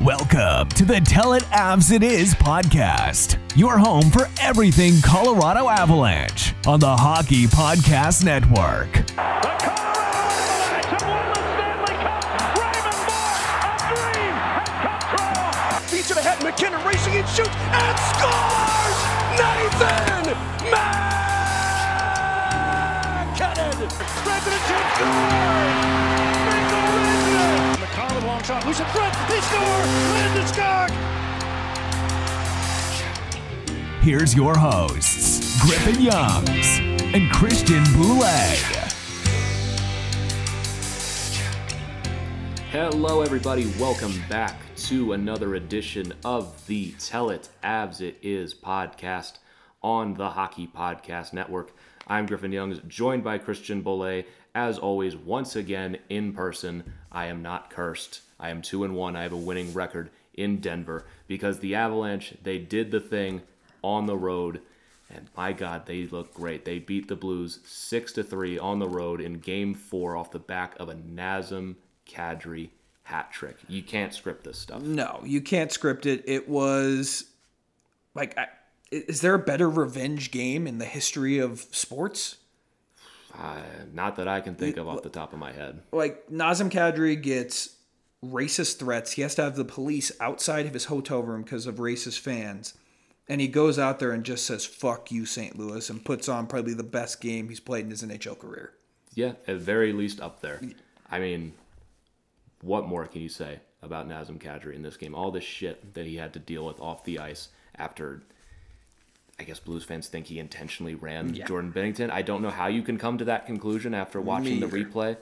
Welcome to the Tell It Avs It Is podcast, your home for everything Colorado Avalanche on the Hockey Podcast Network. The Colorado have won the MacKinnon racing and shoots and scores! Nathan MacKinnon! Spread to shot, loose in front, they score! Landeskog! Here's your hosts, Griffin Youngs and Christian Bolle. Hello, everybody. Welcome back to another edition of the Tell It Avs It Is podcast on the Hockey Podcast Network. I'm Griffin Youngs, joined by Christian Bolle. As always, once again in person. I am not cursed. I am two and one. I have a winning record in Denver because the Avalanche they did the thing on the road, and my God, they look great. They beat the Blues six to three on the road in Game Four off the back of a Nazem Kadri hat trick. You can't script this stuff. No, you can't script it. It was like, I, is there a better revenge game in the history of sports? Uh, not that I can think of off the top of my head. Like Nazem Kadri gets racist threats. He has to have the police outside of his hotel room because of racist fans. And he goes out there and just says, fuck you, St. Louis, and puts on probably the best game he's played in his NHL career. Yeah, at very least up there. I mean, what more can you say about Nazem Kadri in this game? All this shit that he had to deal with off the ice after. I guess Blues fans think he intentionally ran Yeah. Jordan Binnington. I don't know how you can come to that conclusion after watching the replay,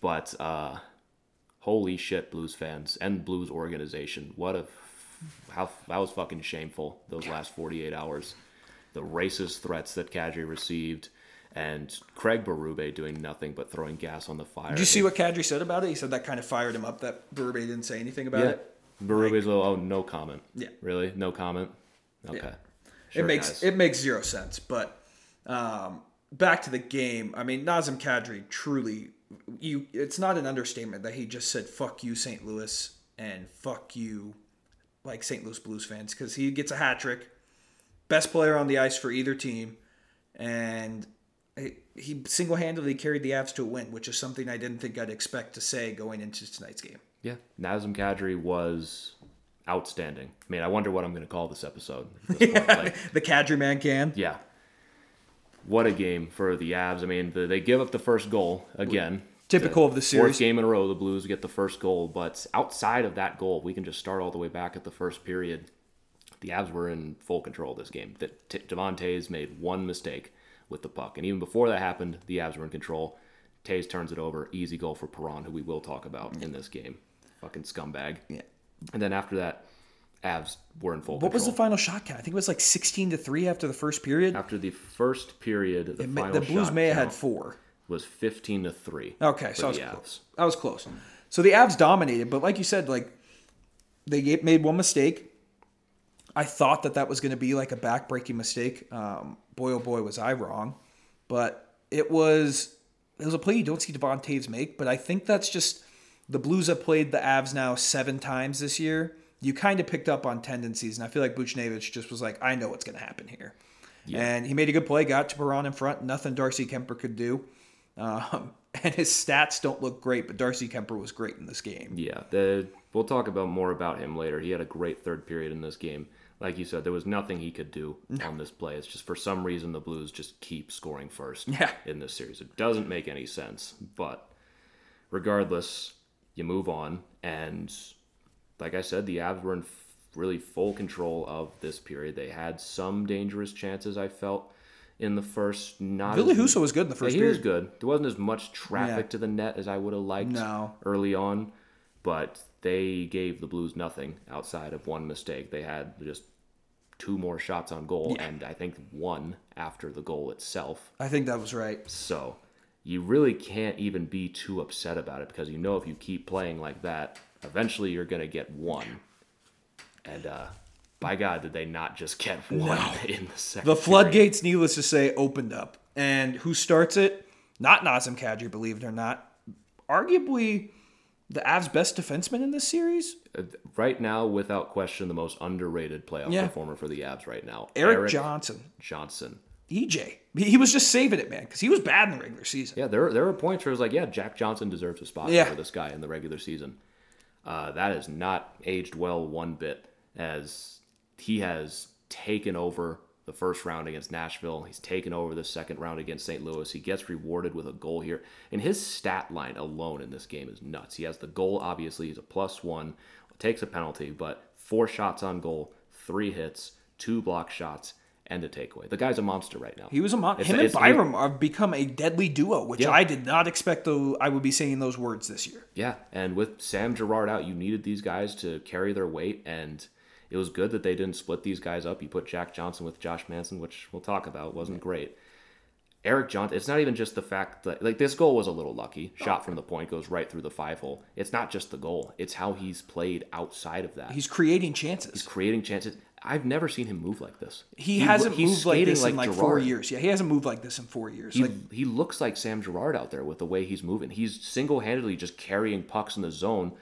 but uh, holy shit, Blues fans and Blues organization! What a how that was fucking shameful. Those last forty eight hours, the racist threats that Kadri received, and Craig Berube doing nothing but throwing gas on the fire. Did you see what Kadri said about it? He said that kind of fired him up that Berube didn't say anything about Yeah, it. Berube's little oh no comment. Yeah. really no comment. Okay, it makes guys. it makes zero sense. But um, back to the game. I mean, Nazem Kadri truly, you. It's not an understatement that he just said "fuck you, St. Louis" and "fuck you," like St. Louis Blues fans, because he gets a hat trick, best player on the ice for either team, and he- he single handedly carried the Avs to a win, which is something I didn't think I'd expect to say going into tonight's game. yeah. Nazem Kadri was outstanding. I mean, I wonder what I'm going to call this episode. this point. Like, the Kadri man can. yeah, what a game for the Avs. I mean, the, they give up the first goal again. Typical of the series. Fourth game in a row, the Blues get the first goal. But outside of that goal, we can just start all the way back at the first period. The Avs were in full control of this game. That T- Devon Toews made one mistake with the puck, and even before that happened, the Avs were in control. Toews turns it over, easy goal for Perron, who we will talk about in this game. Fucking scumbag. Yeah. And then after that, Avs were in full What was the final shot count? I think it was like sixteen to three after the first period. After the first period, the It may- final the Blues may have had four. was fifteen to three. Okay, so I was the close. I was close. So the Avs dominated, but like you said, like they made one mistake. I thought that that was going to be like a backbreaking mistake. Um, boy, oh boy, was I wrong. But it was it was a play you don't see Devon Toews make. But I think that's just the Blues have played the Avs now seven times this year. You kind of picked up on tendencies, and I feel like Buchnevich just was like, I know what's going to happen here. And he made a good play, got to Perron in front. Nothing Darcy Kuemper could do. Um, and his stats don't look great, but Darcy Kuemper was great in this game. Yeah, the, we'll talk about more about him later. He had a great third period in this game. Like you said, there was nothing he could do on this play. It's just for some reason the Blues just keep scoring first Yeah. in this series. It doesn't make any sense, but regardless, you move on. And like I said, the Avs were in f- really full control of this period. They had some dangerous chances, I felt. in the first. Not Ville Husso was good in the first Yeah, he was good. There wasn't as much traffic Yeah. to the net as I would have liked No. early on, but they gave the Blues nothing outside of one mistake. They had just two more shots on goal, and I think one after the goal itself. I think that was right. So you really can't even be too upset about it because you know if you keep playing like that, eventually you're going to get one. And uh, by God, did they not just get one in the second? The period. floodgates, needless to say, opened up. And who starts it? Not Nazem Kadri, believe it or not. Arguably the Avs' best defenseman in this series. Uh, Right now, without question, the most underrated playoff Yeah. performer for the Avs right now. Erik, Johnson. Johnson. EJ. He was just saving it, man, because he was bad in the regular season. Yeah, there there were points where it was like, yeah, Jack Johnson deserves a spot Yeah. for this guy in the regular season. Uh, that has not aged well one bit, as he has taken over the first round against Nashville. He's taken over the second round against St. Louis. He gets rewarded with a goal here, and his stat line alone in this game is nuts. He has the goal, obviously, he's a plus one, takes a penalty, but four shots on goal, three hits, two block shots, and a takeaway. The guy's a monster right now. He was a mon- It's- him and Byram have become a deadly duo, which Yeah. I did not expect though I would be saying those words this year. Yeah, and with Sam Girard out, you needed these guys to carry their weight, and it was good that they didn't split these guys up. You put Jack Johnson with Josh Manson, which we'll talk about, wasn't great. Erik Johnson, it's not even just the fact that like this goal was a little lucky. Shot oh. from the point goes right through the five hole. It's not just the goal; it's how he's played outside of that. He's creating chances. He's creating chances. I've never seen him move like this. He, lo- hasn't he's moved like this in like four years. Yeah, he hasn't moved like this in four years. He, like he looks like Sam Girard out there with the way he's moving. He's single handedly just carrying pucks in the zone,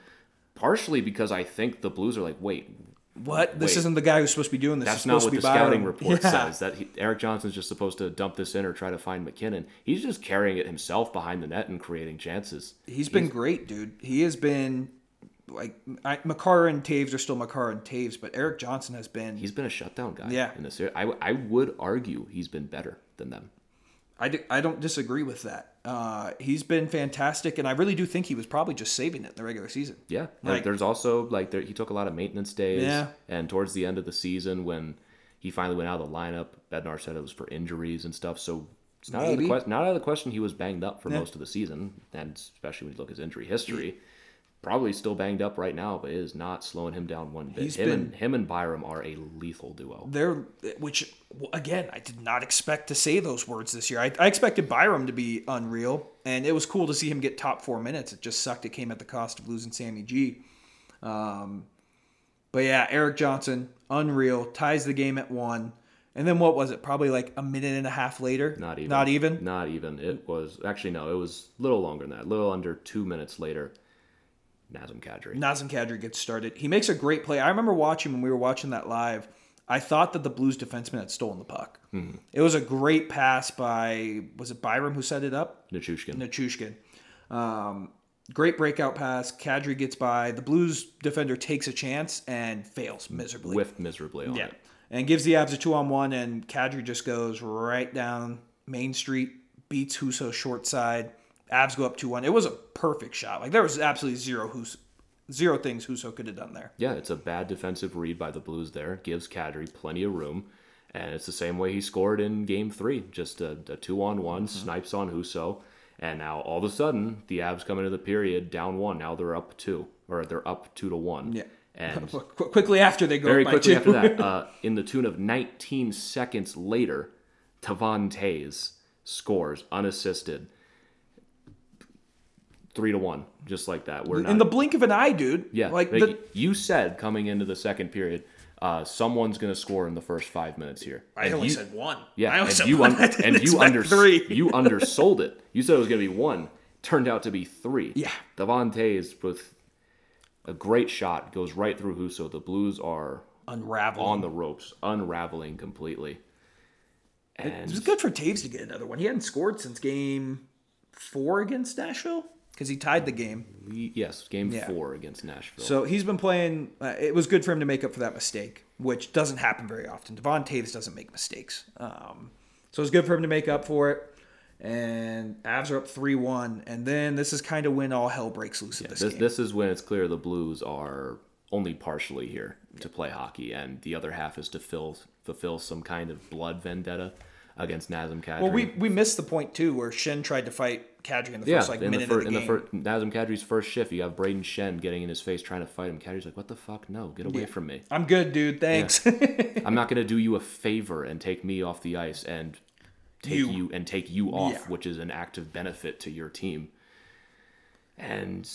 partially because I think the Blues are like, wait, what? This wait. isn't the guy who's supposed to be doing this. that's not what to the scouting report Yeah. says. That he, Erik Johnson's just supposed to dump this in or try to find MacKinnon. He's just carrying it himself behind the net and creating chances. He's been great, dude. He has been like I, Makar and Toews are still Makar and Toews, but Erik Johnson has been. He's been a shutdown guy Yeah. in this series. I, I would argue he's been better than them. I, di- I don't disagree with that. Uh, he's been fantastic, and I really do think he was probably just saving it in the regular season. Yeah, Like- there's also like there, he took a lot of maintenance days. Yeah. and towards the end of the season when he finally went out of the lineup, Bednar said it was for injuries and stuff. So it's not out of the question. Not out of the question. He was banged up for most of the season, and especially when you look at his injury history, probably still banged up right now, but it is not slowing him down one bit. He's him and been- him and Byram are a lethal duo. They're which again, I did not expect to say those words this year. I, I expected Byram to be unreal, and it was cool to see him get top four minutes. It just sucked. It came at the cost of losing Sammy G. Um, but yeah, Erik Johnson, unreal, ties the game at one. And then what was it? Probably like a minute and a half later. Not even. Not even. Not even. It was actually no. It was a little longer than that. A little under two minutes later. Nazem Kadri. Nazem Kadri gets started. He makes a great play. I remember watching when we were watching that live. I thought that the Blues defenseman had stolen the puck. It was a great pass by was it Byram who set it up? Nichushkin. Nachushkin. Um, great breakout pass. Kadri gets by. The Blues defender takes a chance and fails miserably. whiffed miserably on yeah, it. and gives the Avs a two on one, and Kadri just goes right down Main Street, beats Husso short side. Avs go up two one. It was a perfect shot. Like there was absolutely zero Husso, zero things Husso could have done there. Yeah, it's a bad defensive read by the Blues there. Gives Kadri plenty of room. And it's the same way he scored in game three. Just a, a two on one, Mm-hmm. snipes on Husso. And now all of a sudden, the Avs come into the period down one. Now they're up two, or they're up two to one. Yeah. And Qu- quickly after they go very quickly after that, uh, in the tune of 19 seconds later, Devon Toews scores unassisted. Three to one, just like that. We're not in the blink of an eye, dude. yeah, like like the, you said coming into the second period, uh, someone's going to score in the first five minutes here. I And only you- said one. yeah, I only and said you one. un- I didn't and you expect under three. you undersold it. You said it was going to be one, turned out to be three. Yeah. Devon Toews with a great shot goes right through Husso. The Blues are unraveling on the ropes, unraveling completely. It was good for Toews to get another one. He hadn't scored since game four against Nashville because he tied the game. yes, game Yeah. four against Nashville. So he's been playing. Uh, it was good for him to make up for that mistake, which doesn't happen very often. Devon Toews doesn't make mistakes. Um, so it's good for him to make up for it. And Avs are up 3 1. And then this is kind of when all hell breaks loose in this, this game. this is when it's clear the Blues are only partially here to play hockey, and the other half is to fill fulfill some kind of blood vendetta. Against Nazem Kadri. Well, we we missed the point too where Schenn tried to fight Kadri in the yeah, first like in the, minute fir- of the in the game. first Nazem Kadri's first shift, you have Brayden Schenn getting in his face trying to fight him. Kadri's like, "What the fuck? No, get away from me! I'm good, dude. Thanks. I'm not gonna do you a favor and take me off the ice and take You. you, and take you off, Yeah. which is an active benefit to your team." And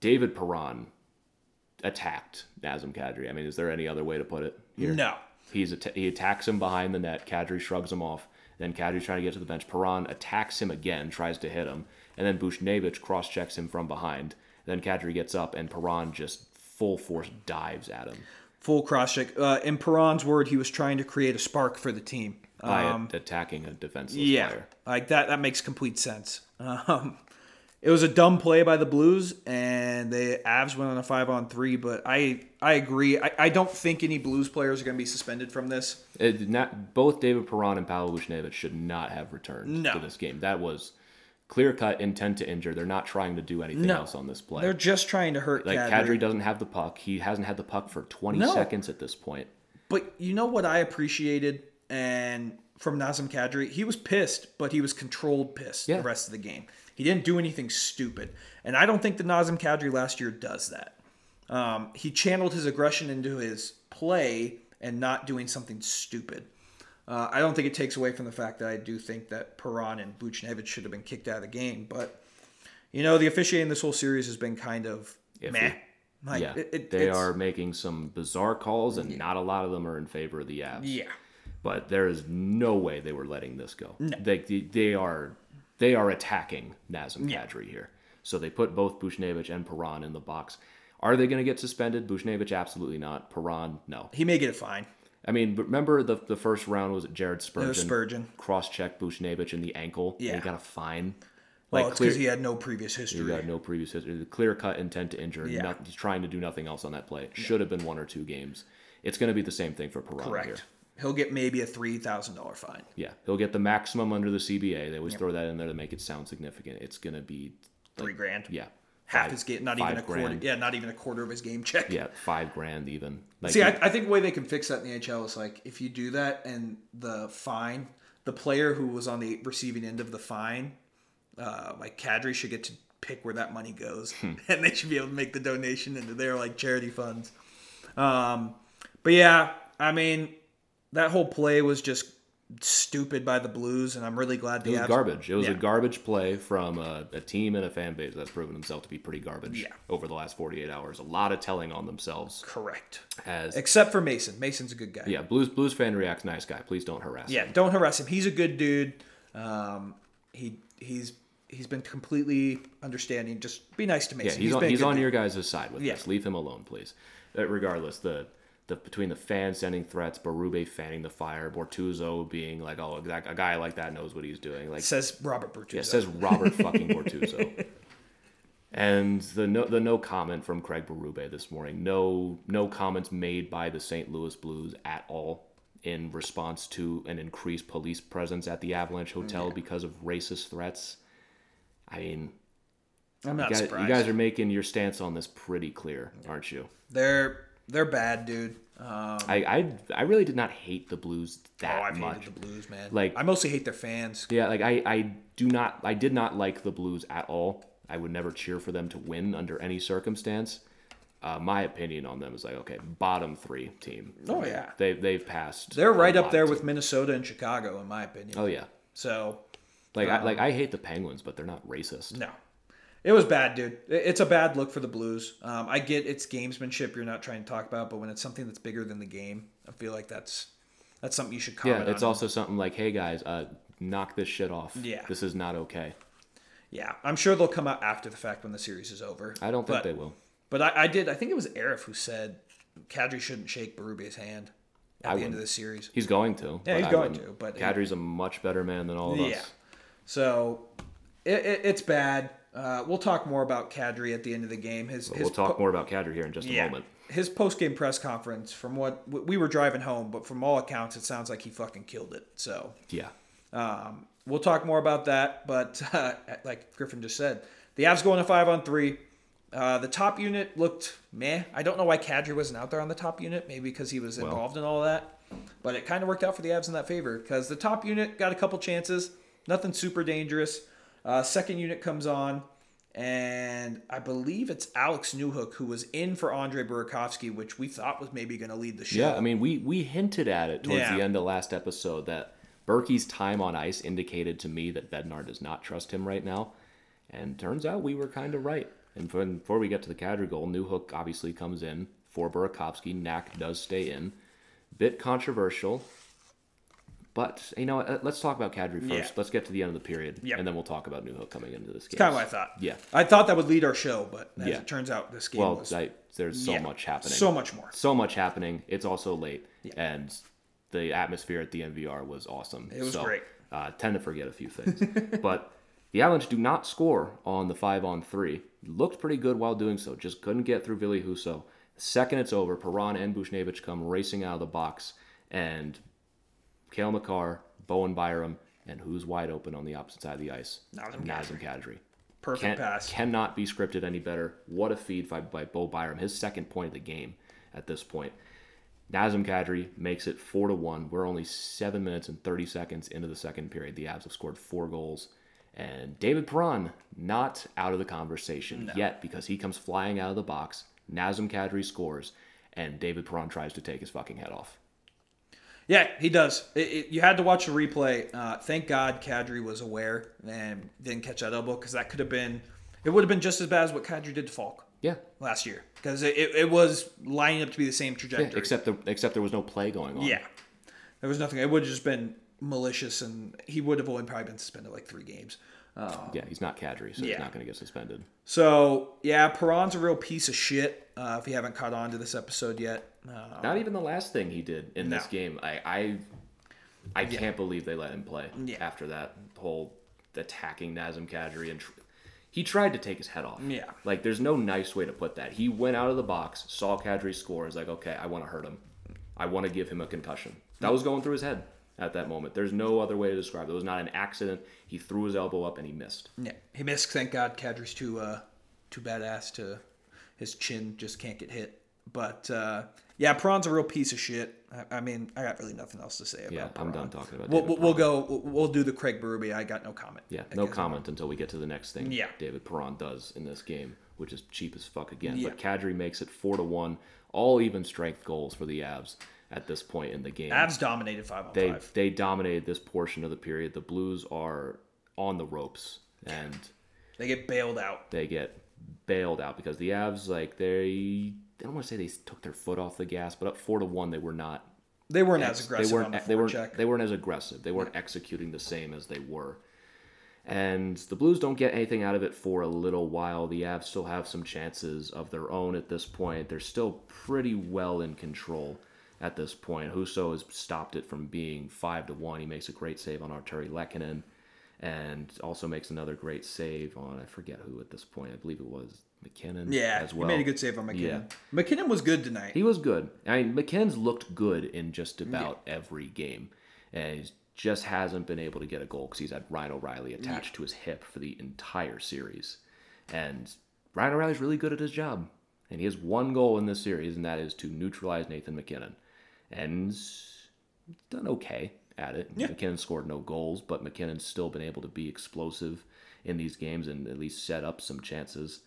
David Perron attacked Nazem Kadri. I mean, is there any other way to put it? Here? no. He's att- he attacks him behind the net. Kadri shrugs him off. Then Kadri's trying to get to the bench. Perron attacks him again, tries to hit him, and then Buchnevich cross checks him from behind. Then Kadri gets up, and Perron just full force dives at him Full cross check. Uh, in Perron's word, he was trying to create a spark for the team. by Um, attacking a defenseless yeah, player. like that. That makes complete sense. Um, it was a dumb play by the Blues, and the Avs went on a five on three. But I I agree. I, I don't think any Blues players are going to be suspended from this. It did not both David Perron and Pavel Buchnevich should not have returned No. to this game. That was clear cut intent to injure. They're not trying to do anything No. else on this play. They're just trying to hurt like Kadri. Kadri doesn't have the puck. He hasn't had the puck for 20 No. seconds at this point. But you know what I appreciated and from Nazem Kadri, he was pissed, but he was controlled pissed Yeah. the rest of the game. He didn't do anything stupid, and I don't think the Nazem Kadri last year does that. Um, he channeled his aggression into his play and not doing something stupid. Uh, I don't think it takes away from the fact that I do think that Perron and Buchnevich should have been kicked out of the game, but you know the officiating this whole series has been kind of Iffy. meh. Like, yeah, it- it- they are making some bizarre calls, and not a lot of them are in favor of the Avs. Yeah. but there is no way they were letting this go. They, they they are they are attacking Nazem Kadri here. So they put both Buchnevich and Perron in the box. Are they going to get suspended? Buchnevich, absolutely not. Perron, no. He may get a fine. I mean, remember the the first round was Jared Spurgeon. was Spurgeon. Cross checked Buchnevich in the ankle. and Yeah. he got a fine. Well, Like it's because he had no previous history. he got no previous history. The Clear cut intent to injure. Yeah. Not, he's trying to do nothing else on that play. Should have been one or two games. It's going to be the same thing for Perron Correct. here. He'll get maybe a three thousand dollar fine. Yeah, he'll get the maximum under the CBA. They always throw that in there to make it sound significant. It's going to be Three grand. yeah, Half five- his game, not even a quarter. grand. Yeah, not even a quarter of his game check. Yeah, five grand even. Like, See, I, I think the way they can fix that in the NHL is like if you do that and the fine, the player who was on the receiving end of the fine, uh, like Kadri should get to pick where that money goes, Hmm. and they should be able to make the donation into their like charity funds. Um, but yeah, I mean, that whole play was just stupid by the Blues, and I'm really glad the it was Avs- garbage. It was Yeah. a garbage play from a, a team and a fan base that's proven themselves to be pretty garbage Yeah. over the last 48 hours. A lot of telling on themselves Correct. as Except for Mason. Mason's a good guy. yeah, Blues Blues fan reacts nice guy. Please don't harass him. Yeah, him. don't harass him. He's a good dude. Um, he he's he's been completely understanding. Just be nice to Mason. Yeah, Mason. he's, on, he's on your guys' side with Yeah. this. Leave him alone, please. Uh, regardless, the the between the fans sending threats, Berube fanning the fire, Bortuzzo being like, "Oh, that, a guy like that knows what he's doing." Like, Says Robert Bortuzzo. yeah, says Robert fucking Bortuzzo. And the no the no comment from Craig Berube this morning. No no comments made by the St. Louis Blues at all in response to an increased police presence at the Avalanche Hotel because of racist threats. I mean, I'm not you guys, surprised. you guys are making your stance on this pretty clear, aren't you? they're they're bad, dude. Um, I, I I really did not hate the Blues oh, that I've much. hated the Blues, man. Like- I mostly hate their fans. Yeah, like I, I do not I did not like the Blues at all. I would never cheer for them to win under any circumstance. Uh, my opinion on them is like okay, bottom three team. Oh, yeah. they they've passed. They're right up there with. Minnesota and Chicago, in my opinion. Oh yeah, So like I like I hate the Penguins, but they're not racist. no, it was bad, dude. It's a bad look for the Blues. Um, I get it's gamesmanship you're not trying to talk about, but when it's something that's bigger than the game, I feel like that's that's something you should comment. Yeah, it's on. also something like, hey guys, uh, knock this shit off. Yeah. this is not okay. Yeah, I'm sure they'll come out after the fact when the series is over. I don't think but, they will. But I, I did. I think it was Arif who said Kadri shouldn't shake Berube's hand at I the end of the series. He's going to. Yeah, he's I going wouldn't. to, but- Kadri's a much better man than all of Yeah. us. So it, it, it's bad. Uh, we'll talk more about Kadri at the end of the game. His, his We'll talk po- more about Kadri here in just a Yeah. moment. His post game press conference, from what we- we were driving home, but from all accounts, it sounds like he fucking killed it. So Yeah. um, we'll talk more about that. But uh, like Griffin just said, the Avs going to five on three. Uh, the top unit looked meh. I don't know why Kadri wasn't out there on the top unit. Maybe because he was involved in all that. But it kind of worked out for the Avs in that favor because the top unit got a couple chances, nothing super dangerous. Uh, second unit comes on, and I believe it's Alex Newhook who was in for Andre Burakovsky, which we thought was maybe going to lead the show. Yeah, I mean, we we hinted at it towards Yeah. the end of last episode that Berkey's time on ice indicated to me that Bednar does not trust him right now, and turns out we were kind of right. And for- before we get to the Kadri goal, Newhook obviously comes in for Burakovsky. Knack does stay in. Bit controversial, but you know, what, uh, let's talk about Kadri first. Yeah. Let's get to the end of the period, Yep. and then we'll talk about Newhook coming into this game. It's kind of what I thought. Yeah. I thought that would lead our show, but as Yeah. it turns out, this game Well, was I, there's so Yeah. much happening. So much more. So much happening. It's also late, and the atmosphere at the NVR was awesome. It was So, great. Uh, tend to forget a few things, but the Avalanche do not score on the five on three. Looked pretty good while doing so. Just couldn't get through Ville Husso. The second it's over, Perron and Buchnevich come racing out of the box, and Cale Makar, Bowen Byram, and who's wide open on the opposite side of the ice? Nazem Kadri. perfect Can't- pass. Cannot be scripted any better. What a feed by, by Bo Byram. His second point of the game at this point. Nazem Kadri makes it four to one. We're only seven minutes and thirty seconds into the second period. The Avs have scored four goals, and David Perron not out of the conversation yet because he comes flying out of the box. Nazem Kadri scores, and David Perron tries to take his fucking head off. Yeah, he does. It, it, you had to watch the replay. Uh, thank God Kadri was aware and didn't catch that elbow because that could have been, it would have been just as bad as what Kadri did to Faulk Yeah, last year because it, it, it was lining up to be the same yeah trajectory. except the, except there was no play going on. yeah, there was nothing. It would have just been malicious, and he would have only probably been suspended like three games. Yeah. He's not Kadri, so Yeah. he's not going to get suspended. So yeah, Perron's a real piece of shit. Uh, if you haven't caught on to this episode yet, uh, Not even the last thing he did in this game. I I, I can't believe they let him play Yeah. after that whole attacking Nazem Kadri and tr- he tried to take his head off. Yeah. Like there's no nice way to put that. He went out of the box, saw Kadri score, is like, okay, I want to hurt him. I want to give him a concussion. That was going through his head at that moment. There's no other way to describe it. It was not an accident. He threw his elbow up and he missed. Yeah, he missed. Thank God, Kadri's too uh, too badass to his chin just can't get hit. But uh, yeah, Perron's a real piece of shit. I, I mean, I got really nothing else to say about. Yeah, I'm done talking about We'll, David we'll, we'll go. We'll, we'll do the Craig Berube. I got no comment. Yeah, no comment until we get to the next thing. Yeah. David Perron does in this game, which is cheap as fuck again. Yeah. But Kadri makes it four to one, all even strength goals for the Avs at this point in the game. Avs dominated five on they five. they dominated this portion of the period. The Blues are on the ropes and They get bailed out. they get bailed out because the Avs like they I don't want to say they took their foot off the gas, but up four to one they were not They weren't as aggressive they weren't on the they weren't they weren't as aggressive. They weren't executing the same as they were. And the Blues don't get anything out of it for a little while. The Avs still have some chances of their own at this point. They're still pretty well in control at this point. Husso has stopped it from being five to one. He makes a great save on Artturi Lehkonen, and also makes another great save on I forget who at this point. I believe it was MacKinnon. yeah, as well. he made a good save on MacKinnon. Yeah. MacKinnon was good tonight. He was good. I mean, MacKinnon's looked good in just about every game, and he just hasn't been able to get a goal because he's had Ryan O'Reilly attached to his hip for the entire series. And Ryan O'Reilly's really good at his job, and he has one goal in this series, and that is to neutralize Nathan MacKinnon, and done okay at it. MacKinnon scored no goals, but MacKinnon's still been able to be explosive in these games and at least set up some chances.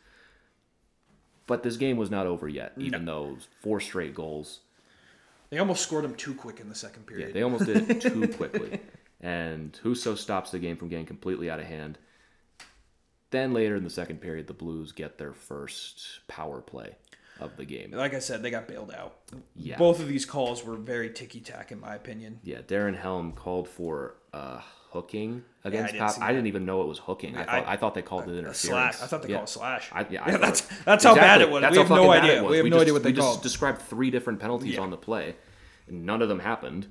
But this game was not over yet, even though four straight goals. They almost scored him too quick in the second period. Yeah, they almost did it too quickly. And Husso stops the game from getting completely out of hand. Then later in the second period, the Blues get their first power play of the game. like I said, they got bailed out. Yeah. Both of these calls were very ticky tack, in my opinion. Yeah, Darren Helm called for uh, hooking against didn't Pop. I didn't even know it was hooking. I, I- thought I thought they called it interference. slash. I thought they Yeah. called it slash. I, yeah, I Yeah, that's- that's how bad it was. That's We have no idea. We have no just, idea what they we just called. described three different penalties Yeah. on the play, and none of them happened.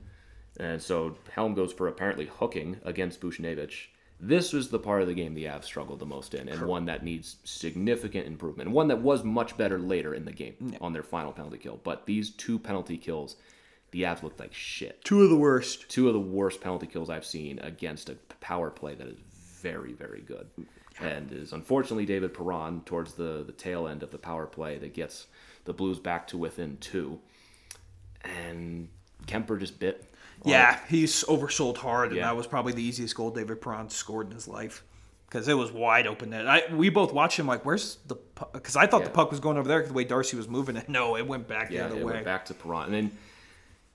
And so Helm goes for apparently hooking against Buchnevich. This was the part of the game the Avs struggled the most in, and one that needs significant improvement, one that was much better later in the game on their final penalty kill. But these two penalty kills, the Avs looked like shit Two of the worst. two of the worst penalty kills I've seen against a power play that is very, very good. And it is unfortunately David Perron towards the, the tail end of the power play that gets the Blues back to within two. And Kuemper just bit. Yeah, he's oversold hard, and Yeah. that was probably the easiest goal David Perron scored in his life because it was wide open. Net. I we both watched him like, where's the because I thought the puck was going over there the way Darcy was moving it. No, it went back yeah, the other it way. went back to Perron. And then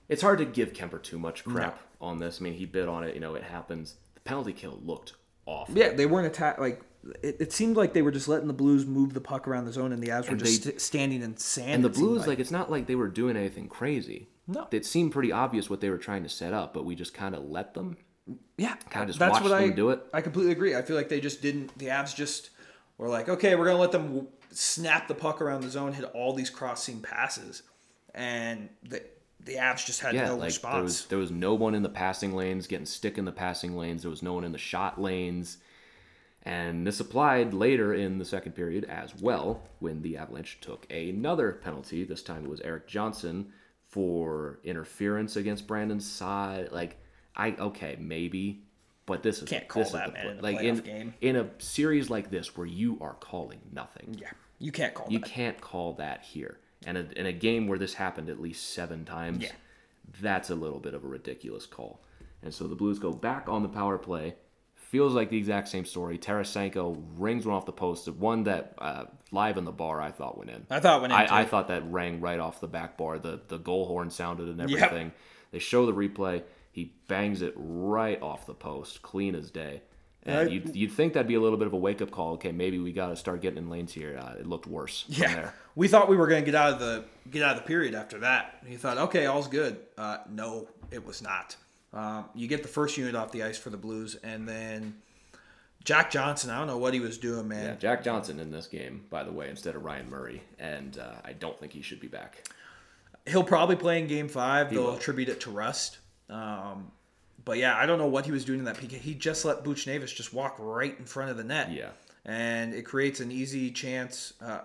it's hard to give Kuemper too much crap on this. I mean, he bit on it. You know, it happens. The penalty kill looked awful. Yeah, they weren't attack like. It, it seemed like they were just letting the Blues move the puck around the zone, and the Avs were And just they- st- standing in sand. And the Blues, like, it's not like they were doing anything crazy. No. It seemed pretty obvious what they were trying to set up, but we just kind of let them. Yeah, Kinda just that's watch what I them do it. I completely agree. I feel like they just didn't. The Avs just were like, okay, we're gonna let them snap the puck around the zone, hit all these cross seam passes, and the the Avs just had Yeah, no like response. there was there was no one in the passing lanes getting stick in the passing lanes. There was no one in the shot lanes, and this applied later in the second period as well when the Avalanche took another penalty. This time it was Erik Johnson for interference against Brandon's side. Like I okay maybe, but this is Can't call this is that, man, in a like in game. in a series like this where you are calling nothing. yeah, you can't call You that. can't call that here. And a, in a game where this happened at least seven times, Yeah. that's a little bit of a ridiculous call. And so the Blues go back on the power play. Feels like the exact same story. Tarasenko rings one off the post. The one that uh, live in the bar I thought went in. I thought went in, I, I thought that rang right off the back bar. The the goal horn sounded and Yep. everything. They show the replay. He bangs it right off the post, clean as day. And I- you'd, you'd think that'd be a little bit of a wake up call. Okay, maybe we got to start getting in lanes here. Uh, it looked worse. from Yeah, there. we thought we were gonna get out of the get out of the period after that. You thought, okay, all's good. Uh, no, it was not. Um, you get the first unit off the ice for the Blues, and then Jack Johnson. I don't know what he was doing, man. Yeah, Jack Johnson in this game, by the way, instead of Ryan Murray, and uh, I don't think he should be back. He'll probably play in Game Five. They'll will. attribute it to rust. Um, but yeah, I don't know what he was doing in that PK. He just let Buchnevich just walk right in front of the net. Yeah. and it creates an easy chance. Uh,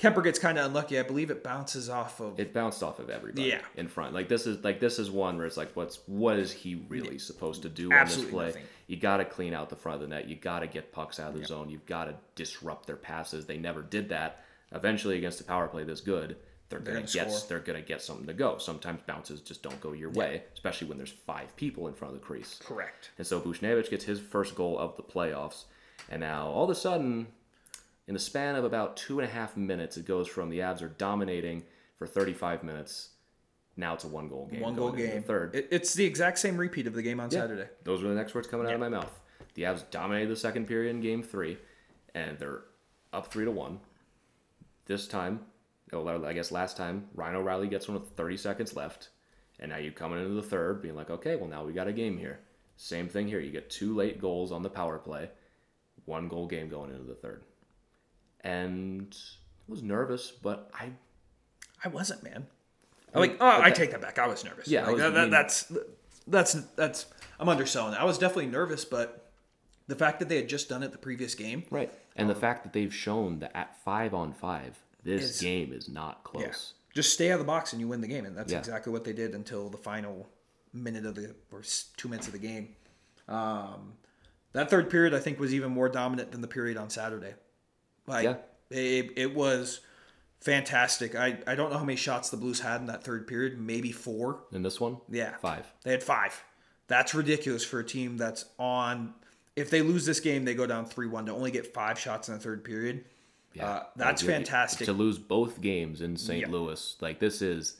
Kuemper gets kind of unlucky. I believe it bounces off of. It bounced off of everybody Yeah. in front. Like this is like this is one where it's like, what's what is he really supposed to do Absolutely on this play? nothing. You got to clean out the front of the net. You got to get pucks out of the zone. You've got to disrupt their passes. They never did that. Eventually, against a power play this good, they're, gonna, gonna get score. they're gonna get something to go. Sometimes bounces just don't go your way, especially when there's five people in front of the crease. Correct. And so Buchnevich gets his first goal of the playoffs. And now all of a sudden, in the span of about two and a half minutes, it goes from the Avs are dominating for 35 minutes. Now it's a one goal game. One goal game. Third. It, it's the exact same repeat of the game on Yeah. Saturday. Those were the next words coming out of my mouth. The Avs dominated the second period in game three, and they're up three to one. This time, oh, well, I guess last time, Ryan O'Reilly gets one with 30 seconds left, and now you coming into the third, being like, okay, well now we got a game here. Same thing here. You get two late goals on the power play, one goal game going into the third, and I was nervous, but I I wasn't, man. I'm like, oh, I take that back. I was nervous. Yeah, Like, was- that, I mean- that's that's that's. I'm underselling it. I was definitely nervous, but the fact that they had just done it the previous game, right, and the fact that they've shown that at five on five, this Is- game is not close. yeah, just stay out of the box and you win the game, and that's Yeah. exactly what they did until the final minute of the or two minutes of the game. Um, that third period, I think, was even more dominant than the period on Saturday. Like, Yeah. it, it was fantastic. I, I don't know how many shots the Blues had in that third period, maybe four. In this one, Yeah. five. They had five. That's ridiculous for a team that's on. If they lose this game, they go down 3 1 to only get five shots in the third period. Uh, that's Like, fantastic. To lose both games in St. Yeah. Louis, like this is,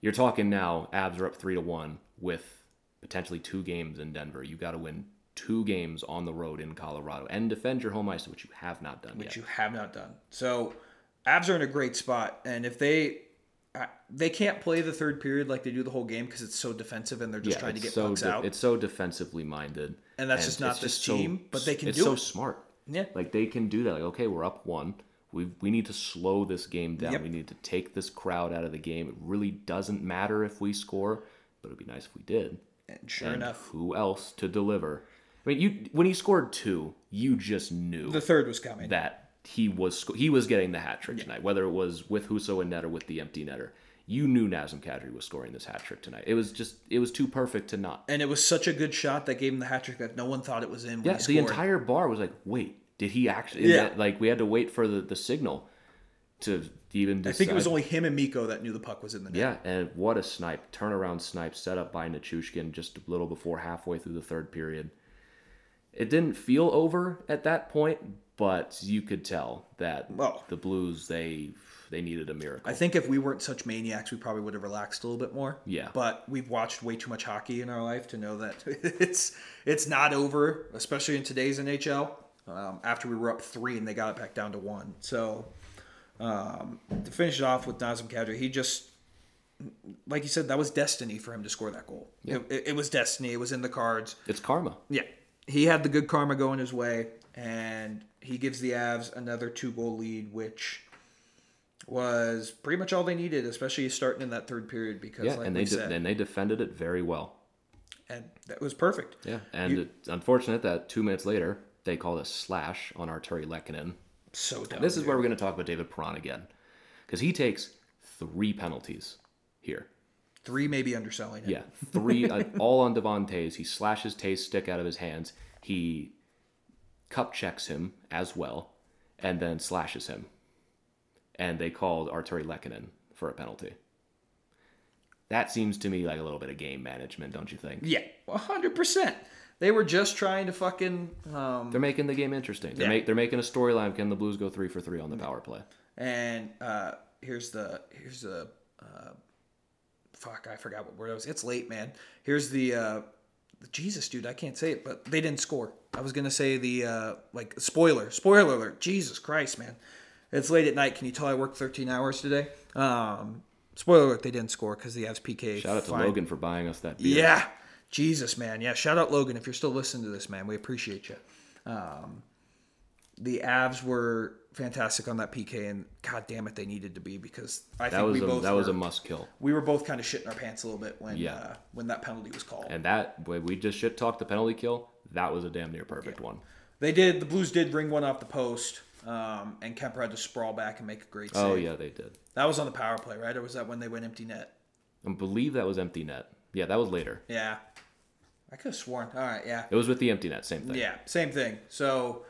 you're talking now. Avs are up three to one with potentially two games in Denver. You got to win two games on the road in Colorado and defend your home ice, which you have not done which yet. you have not done. So, Avs are in a great spot, and if they they can't play the third period like they do the whole game because it's so defensive and they're just trying to get so pucks de- out. It's so defensively minded, And that's just not this so- team, but they can it's do so it. smart. Yeah. like they can do that. Like, okay, we're up one. We we need to slow this game down. Yep. We need to take this crowd out of the game. It really doesn't matter if we score, but it'd be nice if we did. and sure and enough, who else to deliver? I mean, you when he scored two, you just knew the third was coming. that he was he was getting the hat trick tonight, whether it was with Husso and net or with the empty netter. You knew Nazem Kadri was scoring this hat trick tonight. It was just it was too perfect to not. and it was such a good shot that gave him the hat trick that no one thought it was in. When Yeah, he the scored. entire bar was like, wait, did he actually? Yeah. Yeah. Like we had to wait for the, the signal to even decide. I think it was only him and Mikko that knew the puck was in the net. Yeah, and what a snipe. Turnaround snipe set up by Nichushkin just a little before halfway through the third period. It didn't feel over at that point, but you could tell that Well- the Blues they they needed a miracle. I think if we weren't such maniacs, we probably would have relaxed a little bit more. Yeah. But we've watched way too much hockey in our life to know that it's it's not over, especially in today's NHL. Um, after we were up three and they got it back down to one. So um, to finish it off with Nazem Kadri, he just like you said, that was destiny for him to score that goal. It, it, it was destiny. It was in the cards. it's karma. Yeah. He had the good karma going his way, and he gives the Avs another two goal lead, which was pretty much all they needed, especially starting in that third period because, Yeah, like and they de- and they defended it very well. and that was perfect. Yeah, and it's unfortunate that two minutes later they called a slash on Artturi Lehkonen. So dumb. This is where we're going to talk about David Perron again, because he takes three penalties here. Three maybe underselling it. Yeah, three uh, all on Devon Toews. He slashes Toews' stick out of his hands. He cup checks him as well, and then slashes him. And they called Artturi Lehkonen for a penalty. That seems to me like a little bit of game management, don't you think? Yeah, hundred percent. They were just trying to fucking um, They're making the game interesting. They're, Yeah. make, they're making a storyline. Can the Blues go three for three on the power play? And uh, here's the here's the uh, fuck I forgot what word it was. It's late, man. Here's the uh, Jesus, dude. I can't say it, but they didn't score. I was gonna say the uh, like spoiler, spoiler alert. Jesus Christ, man. It's late at night. Can you tell I worked 13 hours today? Um, spoiler alert. They didn't score because the Avs PK. Shout out to fine- Logan for buying us that beer. Yeah, Jesus, man. Yeah, shout out Logan if you're still listening to this, man. We appreciate you. Um, the Avs were fantastic on that PK, and god damn it, they needed to be because I that think we a, both that was a must kill. we were both kind of shitting our pants a little bit when Yeah. uh, when that penalty was called. And that when we just shit talked the penalty kill. That was a damn near perfect one. they did. The Blues did ring one off the post, um, and Kuemper had to sprawl back and make a great save. Oh yeah, they did. that was on the power play, right? Or was that when they went empty net? I believe that was empty net. Yeah, that was later. Yeah, I could have sworn. All right, yeah. It was with the empty net, same thing. Yeah, same thing. So,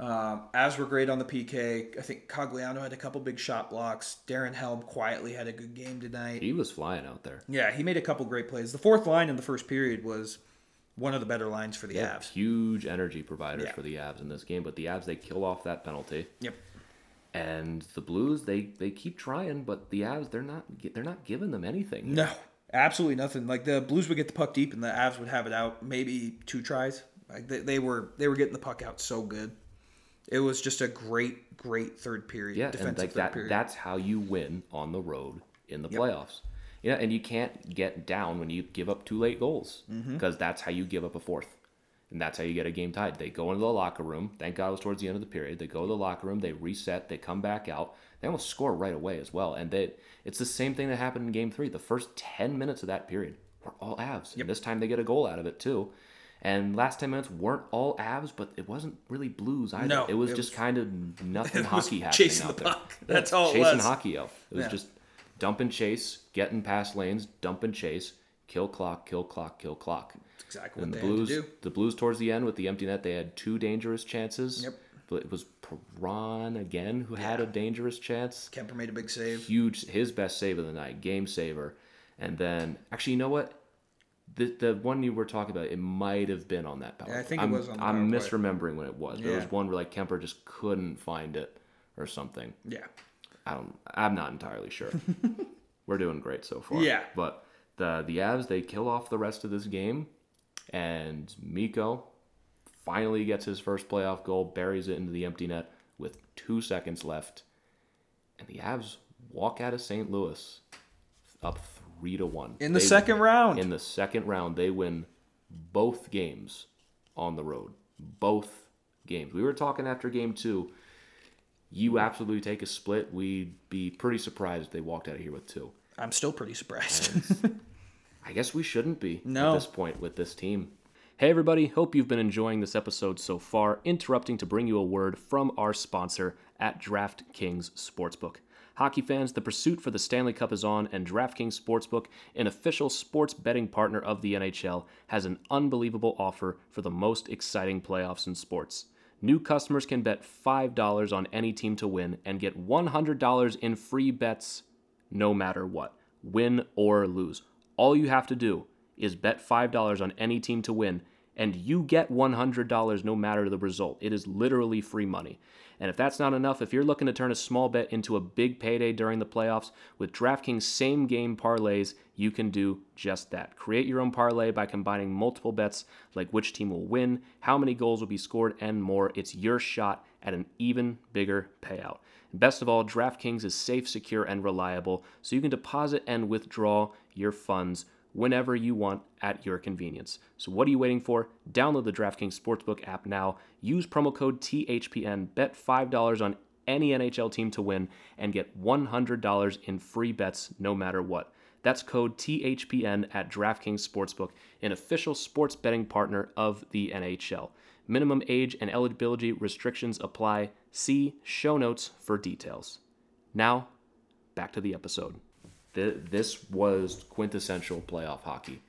um, as were great on the PK. I think Cogliano had a couple big shot blocks. Darren Helm quietly had a good game tonight. He was flying out there. Yeah, he made a couple great plays. The fourth line in the first period was one of the better lines for the Avs. Huge energy providers Yeah. for the Avs in this game, but the Avs they kill off that penalty, Yep. and the Blues they they keep trying, but the Avs they're not they're not giving them anything. No, absolutely nothing. Like the Blues would get the puck deep, and the Avs would have it out maybe two tries. Like they, they were they were getting the puck out so good. It was just a great, great third period. Yeah, defensive and like that period. that's how you win on the road in the playoffs. Yeah, and you can't get down when you give up two late goals Mm-hmm. because that's how you give up a fourth. And that's how you get a game tied. They go into the locker room. Thank God it was towards the end of the period. They go to the locker room. They reset. They come back out. They almost score right away as well. And they, it's the same thing that happened in Game Three. The first ten minutes of that period were all Avs. And this time they get a goal out of it too. And last ten minutes weren't all Avs, but it wasn't really Blues either. No, it was it just was- kind of nothing hockey happening chasing out the there. puck. That's all it chasing was. hockey out. It was Yeah. just dump and chase, getting past lanes, dump and chase, kill clock, kill clock, kill clock. That's exactly And what the they had to Blues, do. the Blues towards the end with the empty net, they had two dangerous chances. Yep. But it was Perron again who had a dangerous chance. Kuemper made a big save. Huge, his best save of the night, game saver. And then, actually, you know what? The, the one you were talking about, it might have been on that power. Yeah, I think it I'm, was on the I'm misremembering when it was. There was one where like Kuemper just couldn't find it or something. Yeah. I don't. I'm not entirely sure. We're doing great so far. Yeah. But the the Avs they kill off the rest of this game, and Mikko finally gets his first playoff goal, buries it into the empty net with two seconds left, and the Avs walk out of St. Louis up three to one In the They- second round. In the second round, they win both games on the road. Both games. We were talking after game two. You absolutely take a split. We'd be pretty surprised if they walked out of here with two. I'm still pretty surprised. I guess we shouldn't be No. at this point with this team. Hey, everybody. Hope you've been enjoying this episode so far. Interrupting to bring you a word from our sponsor at DraftKings Sportsbook. Hockey fans, the pursuit for the Stanley Cup is on, and DraftKings Sportsbook, an official sports betting partner of the NHL, has an unbelievable offer for the most exciting playoffs in sports. New customers can bet $5 on any team to win and get $100 in free bets no matter what, win or lose. All you have to do is bet $5 on any team to win, and you get $100 no matter the result. It is literally free money. And if that's not enough, if you're looking to turn a small bet into a big payday during the playoffs, with DraftKings same game parlays, you can do just that. Create your own parlay by combining multiple bets like which team will win, how many goals will be scored, and more. It's your shot at an even bigger payout. Best of all, DraftKings is safe, secure, and reliable, so you can deposit and withdraw your funds whenever you want at your convenience. So what are you waiting for? Download the DraftKings Sportsbook app now. Use promo code THPN. Bet $5 on any NHL team to win and get $100 in free bets no matter what. That's code THPN at DraftKings Sportsbook, an official sports betting partner of the NHL. Minimum age and eligibility restrictions apply. See show notes for details. Now, back to the episode. Th- this was quintessential playoff hockey,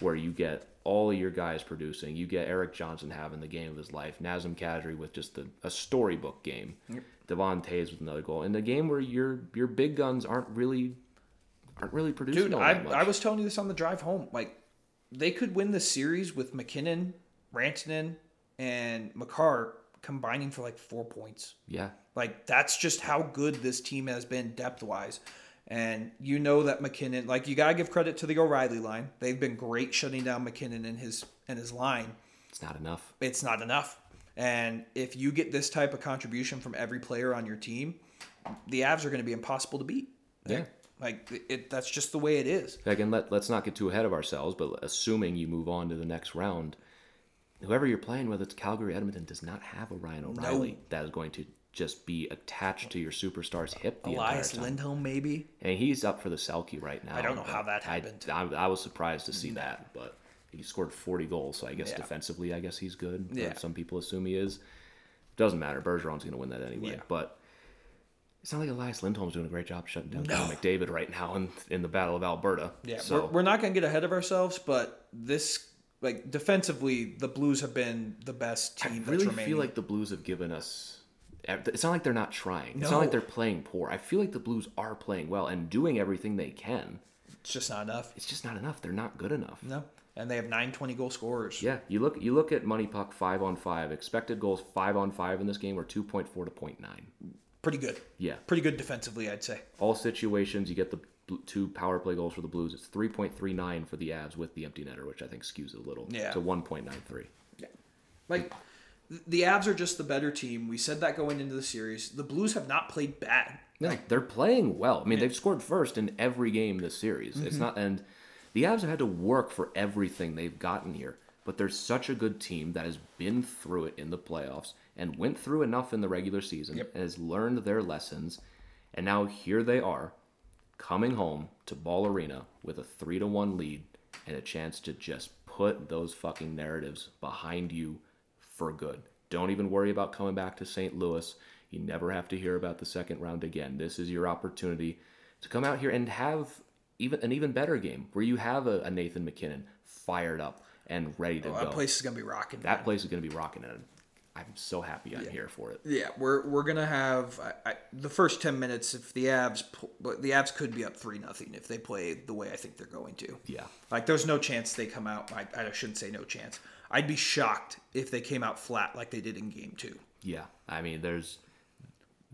where you get all of your guys producing. You get Erik Johnson having the game of his life, Nazem Kadri with just a, a storybook game, yep. Devon with another goal, in the game where your your big guns aren't really aren't really producing. Dude, I, I was telling you this on the drive home. Like they could win the series with MacKinnon, Rantanen, and Makar combining for like four points. Yeah, like that's just how good this team has been depth wise. And you know that MacKinnon, like you gotta give credit to the O'Reilly line. They've been great shutting down MacKinnon and his and his line. It's not enough. It's not enough. And if you get this type of contribution from every player on your team, the Avs are going to be impossible to beat. Yeah. Like it, that's just the way it is. Again, let, let's not get too ahead of ourselves, but assuming you move on to the next round, whoever you're playing, whether it's Calgary, Edmonton, does not have a Ryan O'Reilly no. that is going to just be attached to your superstar's hip. The Elias Lindholm, maybe. And he's up for the Selke right now. I don't know how that happened. I, I, I was surprised to see no. that, but he scored 40 goals, so I guess yeah. defensively, I guess he's good. Yeah. Some people assume he is. Doesn't matter. Bergeron's going to win that anyway. Yeah. But it's not like Elias Lindholm's doing a great job shutting down no. McDavid right now in, in the Battle of Alberta. Yeah, so. we're, we're not going to get ahead of ourselves, but this like defensively, the Blues have been the best team. I really feel like the Blues have given us it's not like they're not trying. No. It's not like they're playing poor. I feel like the Blues are playing well and doing everything they can. It's just not enough. It's just not enough. They're not good enough. No. And they have nine twenty goal scorers. Yeah, you look you look at Money Puck five on five. Expected goals five on five in this game were two point four to 0.9. Pretty good. Yeah. Pretty good defensively, I'd say. All situations, you get the two power play goals for the Blues. It's 3.39 for the Avs with the empty netter, which I think skews it a little. Yeah. To 1.93. Yeah. Like the Avs are just the better team. We said that going into the series. The Blues have not played bad. No, they're playing well. I mean, they've scored first in every game this series. Mm-hmm. It's not, and the Avs have had to work for everything they've gotten here. But they're such a good team that has been through it in the playoffs and went through enough in the regular season yep. and has learned their lessons. And now here they are, coming home to Ball Arena with a three to one lead and a chance to just put those fucking narratives behind you for good. Don't even worry about coming back to St. Louis. You never have to hear about the second round again. This is your opportunity to come out here and have even an even better game where you have a, a Nathan MacKinnon fired up and ready to oh, go. That place is gonna be rocking. That man. place is gonna be rocking, and I'm so happy I'm yeah. here for it. Yeah, we're we're gonna have I, I, the first ten minutes. If the Avs, the Avs could be up three nothing if they play the way I think they're going to. Yeah, like there's no chance they come out. I, I shouldn't say no chance. I'd be shocked if they came out flat like they did in game two. Yeah, I mean, there's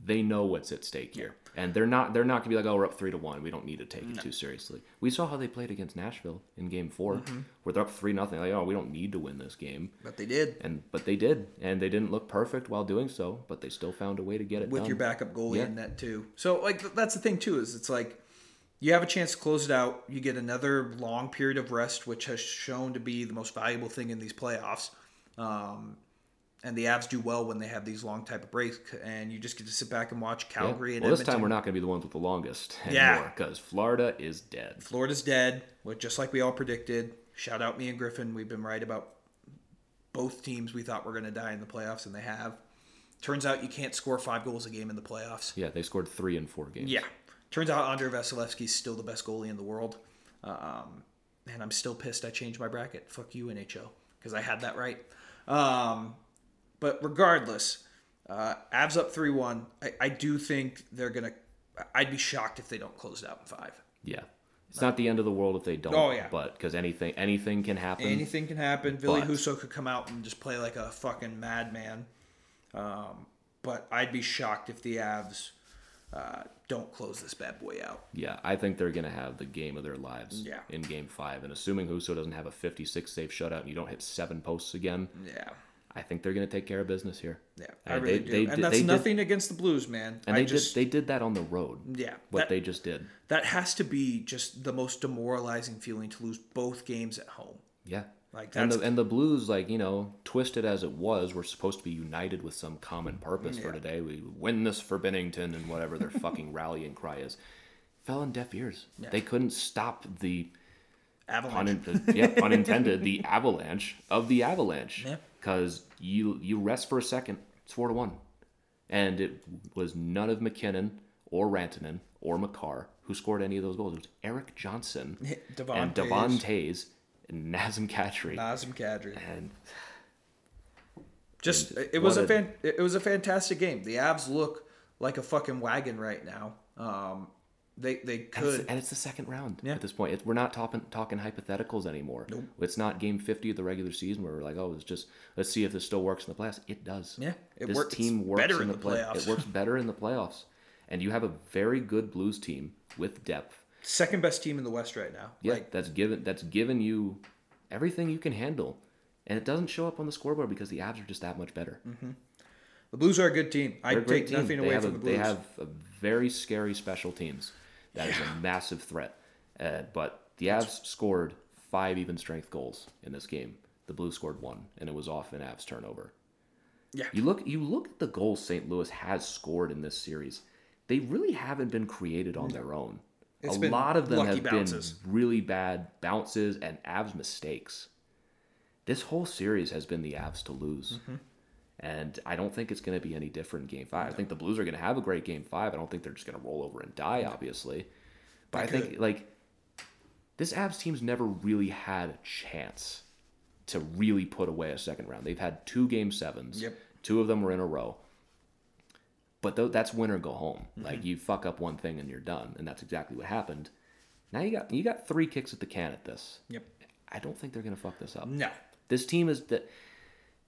they know what's at stake here, and they're not they're not gonna be like, oh, we're up three to one. We don't need to take no. it too seriously. We saw how they played against Nashville in Game 4 mm-hmm. where they're up three nothing. Like, oh, we don't need to win this game. But they did, and but they did, and they didn't look perfect while doing so, but they still found a way to get it with done. your backup goalie yeah. in net too. So like that's the thing too is it's like you have a chance to close it out. You get another long period of rest, which has shown to be the most valuable thing in these playoffs. Um, and the Avs do well when they have these long type of breaks, and you just get to sit back and watch Calgary yeah. and well, Edmonton. this time we're not going to be the ones with the longest anymore because yeah. Florida is dead. Florida's dead, just like we all predicted. Shout out me and Griffin. We've been right about both teams we thought were going to die in the playoffs, and they have. Turns out you can't score five goals a game in the playoffs. Yeah, they scored three in four games. Yeah. Turns out Andrei Vasilevskiy's still the best goalie in the world. Um, and I'm still pissed I changed my bracket. Fuck you, NHL, because I had that right. Um, but regardless, uh, Avs up three one. I, I do think they're gonna. I'd be shocked if they don't close it out in five. Yeah. It's not the end of the world if they don't. Oh, yeah. But because anything anything can happen. Anything can happen. Ville Husso could come out and just play like a fucking madman. Um, but I'd be shocked if the Avs uh, don't close this bad boy out. Yeah, I think they're gonna have the game of their lives Yeah. in Game Five, and assuming Husso doesn't have a 56 save shutout and you don't hit seven posts again, Yeah. I think they're gonna take care of business here. Yeah, I And really they- do. they and did- that's they did- nothing against the Blues, man. And I they just, did they did that on the road. Yeah, what that- they just did. that has to be just the most demoralizing feeling to lose both games at home. Yeah. Like, and the and the Blues, like you know, twisted as it was, were supposed to be united with some common purpose for today. We win this for Binnington and whatever their fucking rallying cry is. Fell on deaf ears. They couldn't stop the Avalanche. pun, yeah, pun intended, the avalanche of the avalanche. Yeah. Because you you rest for a second, it's four to one, and it was none of MacKinnon or Rantanen or Makar who scored any of those goals. It was Erik Johnson Devon and. Devon Nazem Kadri. Nazem Kadri. and Just it was a a- fan, it was a fantastic game. The Avs look like a fucking wagon right now. Um, they they and it's, could and it's the second round Yeah. at this point. It, we're not talking talking hypotheticals anymore. Nope. It's not game fifty of the regular season where we're like, oh, it's just let's see if this still works in the playoffs. It does. Yeah, it this works team works better in in the, the play- playoffs. It works better in the playoffs, and you have a very good Blues team with depth. Second best team in the West right now. Yeah, Like that's given that's given you everything you can handle, and it doesn't show up on the scoreboard because the Avs are just that much better. the Blues are a good team. I They're a great take team. nothing They away from a, the Blues. They have a very scary special teams. That is a massive threat. Uh, but the Avs scored five even strength goals in this game. The Blues scored one, and it was off an Avs turnover. Yeah. You look you look at the goals St. Louis has scored in this series. They really haven't been created on their own. It's a lot of them have bounces. been really bad bounces and Avs mistakes. This whole series has been the Avs to lose. Mm-hmm. And I don't think it's going to be any different in game five. I think the Blues are going to have a great game five. I don't think they're just going to roll over and die, obviously. But I think, like, this Avs team's never really had a chance to really put away a second round. They've had two game sevens. Yep. Two of them were in a row. But tho- that's win or go home. Mm-hmm. Like you fuck up one thing and you're done, and that's exactly what happened. Now you got you got three kicks at the can at this. Yep. I don't think they're gonna fuck this up. No. This team is that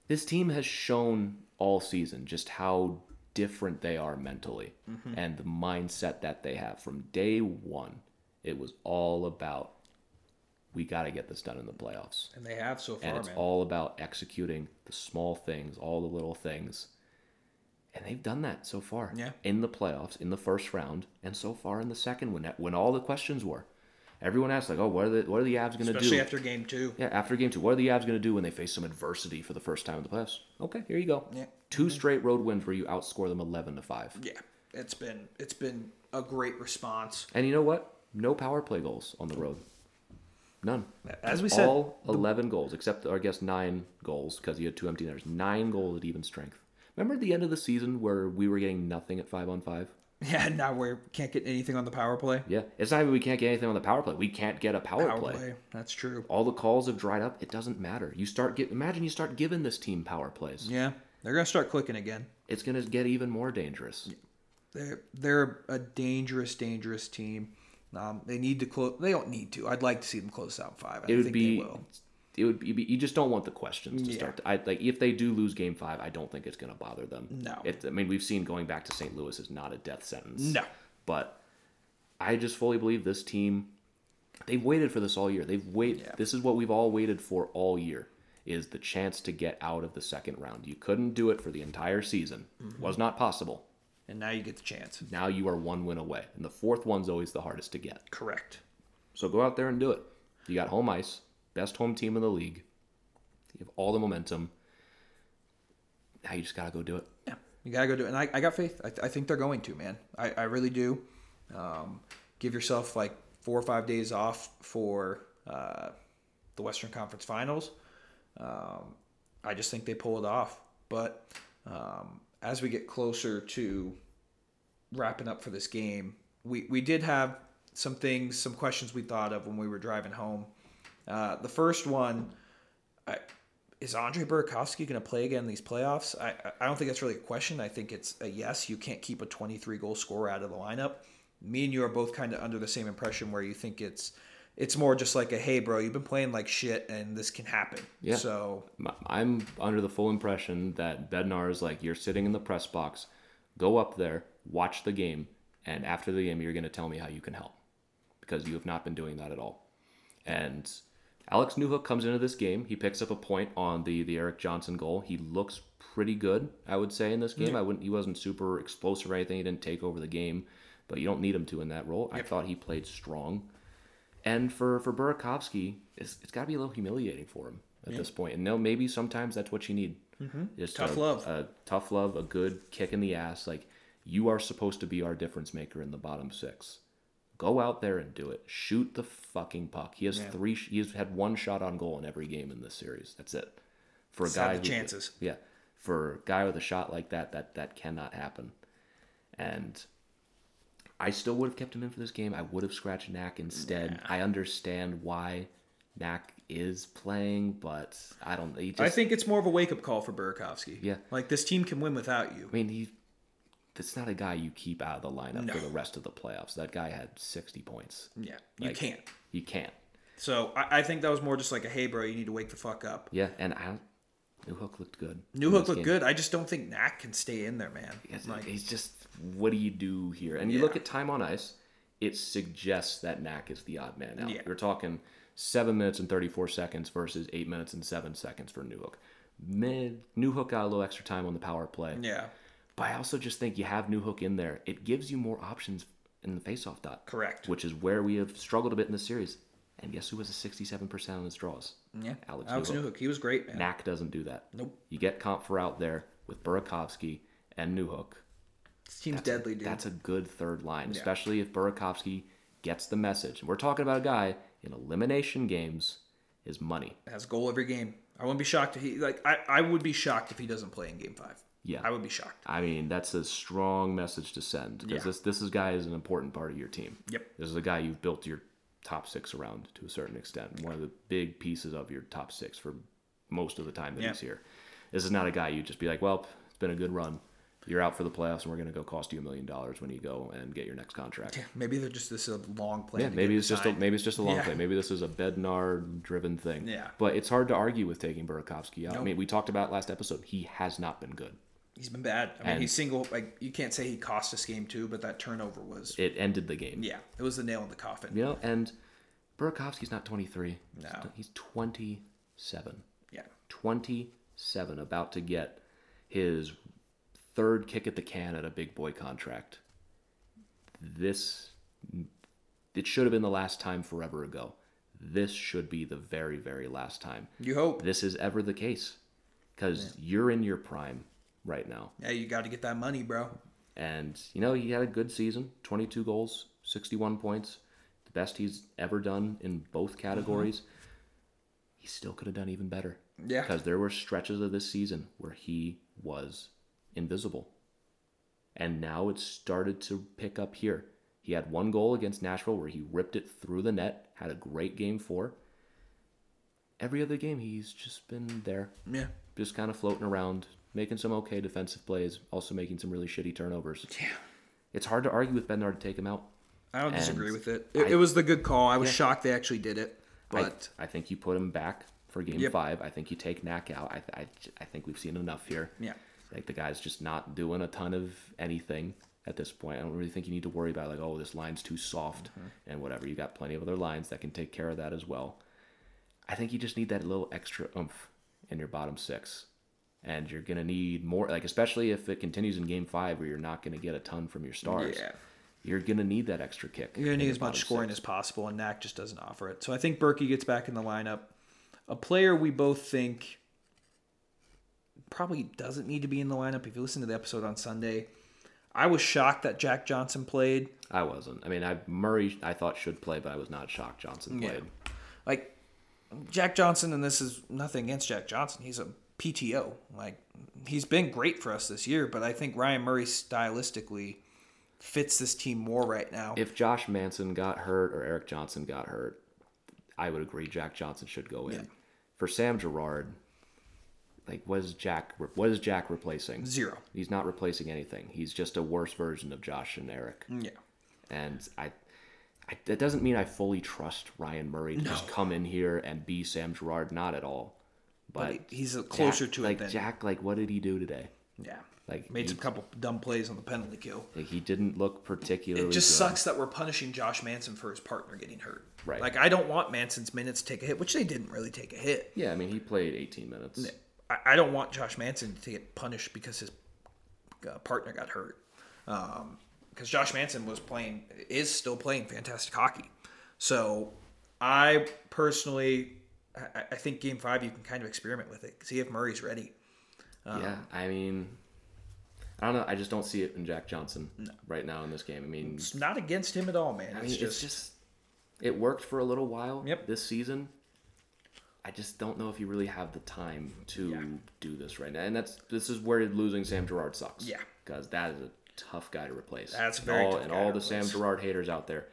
this team has shown all season just how different they are mentally Mm-hmm. and the mindset that they have from day one. It was all about we got to get this done in the playoffs. And they have so far, And it's man. all about executing the small things, all the little things. And they've done that so far. Yeah. In the playoffs, in the first round, and so far in the second when when all the questions were. Everyone asked like, "Oh, what are the what are the Avs going to do?" Especially after game two. Yeah, after game two, what are the Avs going to do when they face some adversity for the first time in the playoffs? Okay, here you go. Yeah. 2 mm-hmm. straight road wins where you outscore them eleven to five. Yeah. It's been it's been a great response. And you know what? No power play goals on the road. None. As we said, all eleven goals, except I guess nine goals because you had two empty netters. Nine goals at even strength. Remember the end of the season where we were getting nothing at five on five? Yeah, now we can't get anything on the power play. Yeah, it's not even we can't get anything on the power play. We can't get a power, Power play. play. That's true. All the calls have dried up. It doesn't matter. You start get imagine you start giving this team power plays. Yeah. They're gonna start clicking again. It's gonna get even more dangerous. They're they're a dangerous, dangerous team. Um, they need to close. They don't need to. I'd like to see them close out five. I it would think be they will. It would be you just don't want the questions to Yeah. start I like if they do lose game 5 I don't think it's going to bother them No. it, I mean we've seen going back to St. Louis is not a death sentence No. but I just fully believe this team they've waited for this all year they've waited Yeah. this is what we've all waited for all year is the chance to get out of the second round you couldn't do it for the entire season Mm-hmm. was not possible And now you get the chance. now you are one win away and the fourth one's always the hardest to get Correct. so go out there and do it. You got home ice, best home team in the league. You have all the momentum. Now you just gotta go do it. Yeah, you gotta go do it. And I, I got faith. I, I think they're going to, man. I, I really do. Um, give yourself like four or five days off for uh, the Western Conference Finals. Um, I just think they pull it off. But um, as we get closer to wrapping up for this game, we, we did have some things, some questions we thought of when we were driving home. Uh, the first one, I, is Andre Burakovsky going to play again in these playoffs? I I don't think that's really a question. I think it's a yes. You can't keep a 23 goal scorer out of the lineup. Me and you are both kind of under the same impression where you think it's it's more just like a hey bro, you've been playing like shit and this can happen. Yeah. So i'm under the full impression that Bednar is like, you're sitting in the press box, go up there, watch the game, and after the game, you're going to tell me how you can help. Because you have not been doing that at all. And Alex Newhook comes into this game. He picks up a point on the, the Erik Johnson goal. He looks pretty good, I would say, in this game. I wouldn't. He wasn't super explosive or anything. He didn't take over the game, but you don't need him to in that role. I thought he played strong. And for for Burakovsky, it's, it's got to be a little humiliating for him at this point. And no, maybe sometimes that's what you need. Mm-hmm. Just Tough a, love. a tough love, a good kick in the ass. Like you are supposed to be our difference maker in the bottom six. Go out there and do it. Shoot the fucking puck. He has three. sh- He's had one shot on goal in every game in this series. That's it. For a guy, who- chances. yeah, for a guy with a shot like that, that that cannot happen. And I still would have kept him in for this game. I would have scratched Knack instead. I understand why Knack is playing, but I don't. He just, I think it's more of a wake up call for Burakovsky. Yeah. Like this team can win without you. I mean, he. That's not a guy you keep out of the lineup for the rest of the playoffs. That guy had sixty points. Yeah. You Like, can't. You can't. So I, I think that was more just like a hey bro, you need to wake the fuck up. Yeah, and I. Newhook looked good. Newhook looked game. good. I just don't think Knack can stay in there, man. It's Like, he's just what do you do here? And you look at time on ice, it suggests that Knack is the odd man out. Yeah. We're talking seven minutes and thirty four seconds versus eight minutes and seven seconds for Newhook. Mid Newhook got a little extra time on the power play. yeah, But I also just think you have Newhook in there. It gives you more options in the faceoff dot. Correct. Which is where we have struggled a bit in the series. And guess who was a sixty-seven percent on his draws? yeah. Alex, Alex Newhook. Newhook, he was great, man. Knack doesn't do that. Nope. You get Compher out there with Burakovsky and Newhook. This team's That's a- deadly, dude. That's a good third line, especially if Burakovsky gets the message. And we're talking about a guy in elimination games is money. has goal every game. I wouldn't be shocked if he like. I, I would be shocked if he doesn't play in Game Five. Yeah. I would be shocked. I mean, that's a strong message to send because Yeah. this this is guy is an important part of your team. Yep. This is a guy you've built your top six around to a certain extent. One of the big pieces of your top six for most of the time that Yeah. he's here. This is not a guy you'd just be like, well, it's been a good run. You're out for the playoffs, and we're going to go cost you a million dollars when you go and get your next contract. Maybe they're just this is a long plan. Yeah, maybe it's just a, maybe it's just a long Yeah. play. Maybe this is a Bednar driven thing. Yeah. But it's hard to argue with taking Burakovsky out. I mean, we talked about last episode. He has not been good. He's been bad. I mean, And- he's single. Like you can't say he cost us game two, but that turnover was. It ended the game. yeah, it was the nail in the coffin. You know, and Burakovsky's not 23. No. He's 27. Yeah. 27, about to get his third kick at the can at a big boy contract. This, it should have been the last time forever ago. This should be the very, very last time. You hope. this is ever the case because you're in your prime right now. Yeah, you got to get that money, bro. And, you know, he had a good season 22 goals, 61 points, the best he's ever done in both categories. Mm-hmm. He still could have done even better. Yeah. Because there were stretches of this season where he was invisible. And now it's started to pick up here. He had one goal against Nashville where he ripped it through the net, had a great game four. Every other game, he's just been there Yeah. just kind of floating around, making some okay defensive plays, also making some really shitty turnovers. Yeah. It's hard to argue with Bednar to take him out. I don't And disagree with it. It, I- it was the good call. I was shocked they actually did it, I- but I, think you put him back for game Yep. five. I think you take Knack out. I, I, I think we've seen enough here. Yeah. Like the guy's just not doing a ton of anything at this point. I don't really think you need to worry about like, oh, this line's too soft Mm-hmm. and whatever. You got plenty of other lines that can take care of that as well. I think you just need that little extra oomph in your bottom six. And you're gonna need more like especially if it continues in game five where you're not gonna get a ton from your stars. Yeah. You're gonna need that extra kick. you're gonna need as much scoring six. as possible, and Knack just doesn't offer it. So I think Berkey gets back in the lineup. A player we both think probably doesn't need to be in the lineup. If you listen to the episode on Sunday, I was shocked that Jack Johnson played. I wasn't. I mean, I Murray I thought should play, but I was not shocked Johnson Yeah. played. Like Jack Johnson, and this is nothing against Jack Johnson. He's a PTO. Like he's been great for us this year, but I think Ryan Murray stylistically fits this team more right now. If Josh Manson got hurt or Erik Johnson got hurt, I would agree Jack Johnson should go in. For Sam Girard, like what is Jack? What is Jack replacing? Zero. He's not replacing anything. He's just a worse version of Josh and Erik. Yeah. And I, I that doesn't mean I fully trust Ryan Murray to just come in here and be Sam Girard. Not at all. But, But he's closer Jack- to it like than Jack. Like what did he do today? Yeah. Like, made some couple dumb plays on the penalty kill. Like, he didn't look particularly. It just good. sucks that we're punishing Josh Manson for his partner getting hurt. Right. Like I don't want Manson's minutes to take a hit, which they didn't really take a hit. Yeah, I mean he played 18 minutes. I, I don't want Josh Manson to get punished because his uh, partner got hurt. Because Josh Manson was playing, is still playing fantastic hockey. So I personally, I, I think Game Five you can kind of experiment with it, see if Murray's ready. Um, yeah, I mean, I don't know. I just don't see it in Jack Johnson right now in this game. I mean, It's not against him at all, man. I It's just, it's just it worked for a little while. Yep. This season, I just don't know if you really have the time to Yeah. do this right now, and that's this is where losing Sam Girard sucks. Yeah. because that is a tough guy to replace. That's And very all, tough and all the Sam. Girard haters out there.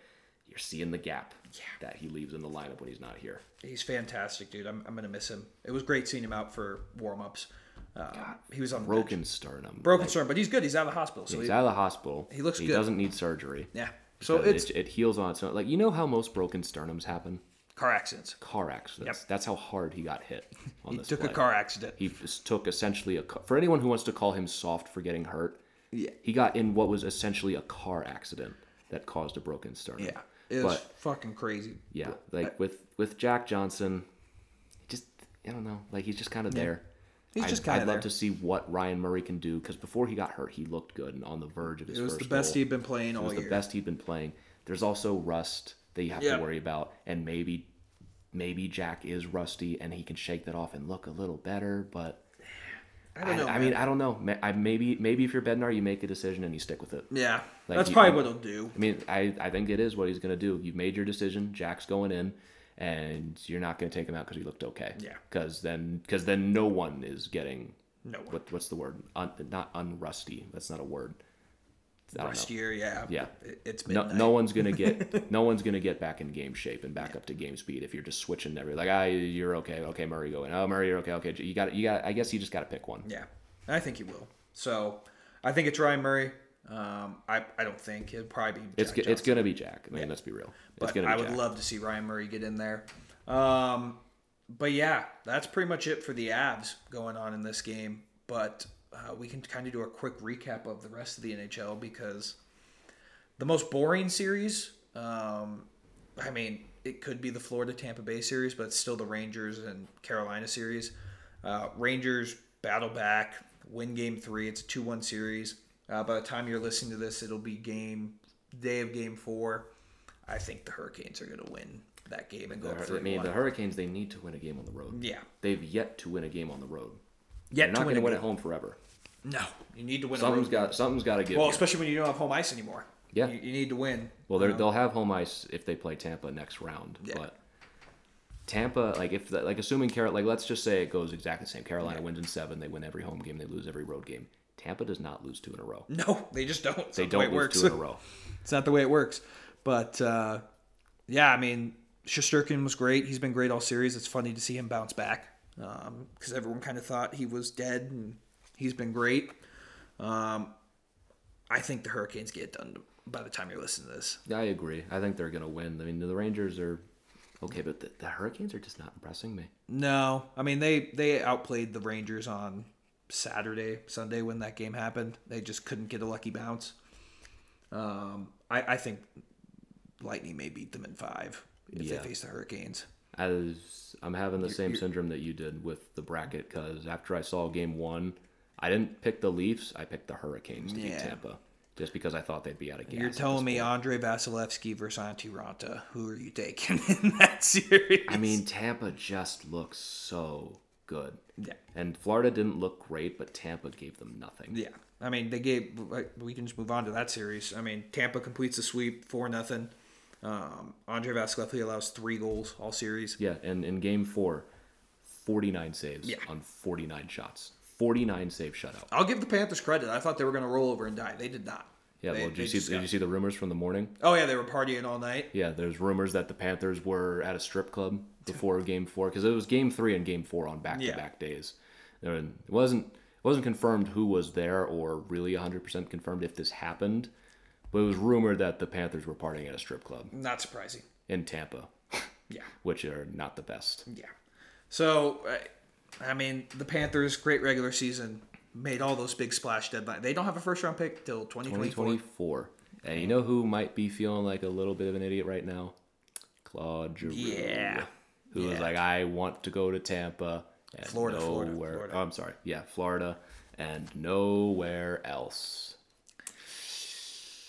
You're seeing the gap Yeah. that he leaves in the lineup when he's not here. He's fantastic, dude. I'm, I'm gonna miss him. It was great seeing him out for warm ups. Uh, he was on Broken sternum. broken Like, sternum, but he's good. He's out of the hospital, so He's he, out of the hospital. he looks good. He good. doesn't need surgery. yeah. So it's it, it heals on its own. Like you know how most broken sternums happen? car accidents. Car accidents. Yep. That's how hard he got hit on He this. took a car accident. He just took essentially a for anyone who wants to call him soft for getting hurt. Yeah. He got in what was essentially a car accident that caused a broken sternum. Yeah, it was but fucking crazy. yeah, like with with Jack Johnson, just I don't know, like he's just kind of there. He's I'd- just kinda I'd love to see what Ryan Murray can do because before he got hurt, he looked good and on the verge of his It was the best goal. he'd been playing always. It all was the best he'd been playing. There's also rust that you have Yeah. to worry about, and maybe maybe Jack is rusty and he can shake that off and look a little better. But I don't know. I, man. mean, I don't know. I, maybe maybe if you're Bednar, you make a decision and you stick with it. yeah, Like, that's he- probably what he'll do. I mean, I, I think it is what he's going to do. You've made your decision. Jack's going in, and you're not going to take him out because he looked okay. Yeah. Because then, because then no one is getting. No one. What, what's the word? Un, not unrusty. That's not a word. Last year, yeah, Yeah. It- it's No, midnight. no one's gonna get no one's gonna get back in game shape and back up to game speed if you're just switching every like ah you're okay okay Murray going oh Murray you're okay okay you got you got I guess you just got to pick one Yeah, I think he will. So I think it's Ryan Murray. Um, I, I don't think it'll probably be. it's Jack it's Johnson. gonna be Jack I mean let's be real it's but gonna be I would Jack. love to see Ryan Murray get in there. Um, but yeah, that's pretty much it for the Avs going on in this game. But uh, we can kind of do a quick recap of the rest of the NHL because the most boring series, um, I mean, it could be the Florida Tampa Bay series, but it's still the Rangers and Carolina series. Uh, Rangers battle back, win game three. It's a 2 1 series. Uh, by the time you're listening to this, it'll be game day of game four. I think the Hurricanes are going to win that game and go The up Hur- 3 I mean the Hurricanes they need to win a game on the road Yeah. they've yet to win a game on the road Yet they're not gonna win at home forever No, you need to win something's got something's got to give Well, especially when you don't have home ice anymore. Yeah. You, you need to win. Well, they'll have home ice if they play Tampa next round. Yeah. But Tampa, like if the, like assuming Carol, like let's just say it goes exactly the same. Carolina wins in seven. They win every home game. They lose every road game. Tampa does not lose two in a row. No, they just don't. It's They the don't it lose works. two in a row. it's not the way it works. But uh, yeah, I mean, Shesterkin was great. He's been great all series. It's funny to see him bounce back because everyone kind of thought he was dead, and he's been great. Um, I think the Hurricanes get done by the time you listen to this. Yeah, I agree. I think they're gonna win. I mean, the Rangers are okay, but the, the Hurricanes are just not impressing me. No, I mean they they outplayed the Rangers on Saturday, Sunday when that game happened. They just couldn't get a lucky bounce. Um, I, I think Lightning may beat them in five if Yeah. they face the Hurricanes. I was, I'm having the same syndrome that you did with the bracket because after I saw game one, I didn't pick the Leafs. I picked the Hurricanes to beat Tampa just because I thought they'd be out of gas. You're telling me. Andrei Vasilevskiy versus Antti Raanta. Who are you taking in that series? I mean, Tampa just looks so good. Yeah. And Florida didn't look great, but Tampa gave them nothing. yeah. I mean, they gave. We can just move on to that series. I mean, Tampa completes the sweep four nothing. Um, Andrei Vasilevskiy allows three goals all series. Yeah, and in game four, 49 saves Yeah. on 49 shots. 49 save shutout. I'll give the Panthers credit. I thought they were going to roll over and die. They did not. Yeah, They- well, did you, see, did you see the rumors from the morning? Oh yeah, they were partying all night. Yeah, there's rumors that the Panthers were at a strip club before game four because it was game three and game four on back to back days. There it wasn't it wasn't confirmed who was there or really 100% confirmed if this happened, but it was rumored that the Panthers were partying at a strip club Not surprising. in Tampa, Yeah. which are not the best. Yeah. So, I- I mean, the Panthers, great regular season, made all those big splash deadline. They don't have a first round pick till 2024. 2024. And you know who might be feeling like a little bit of an idiot right now? Claude Giroux. Yeah. Who was Yeah. like, I want to go to Tampa. And Florida, Florida, nowhere. Florida. Oh, I'm sorry. Yeah, Florida. And nowhere else.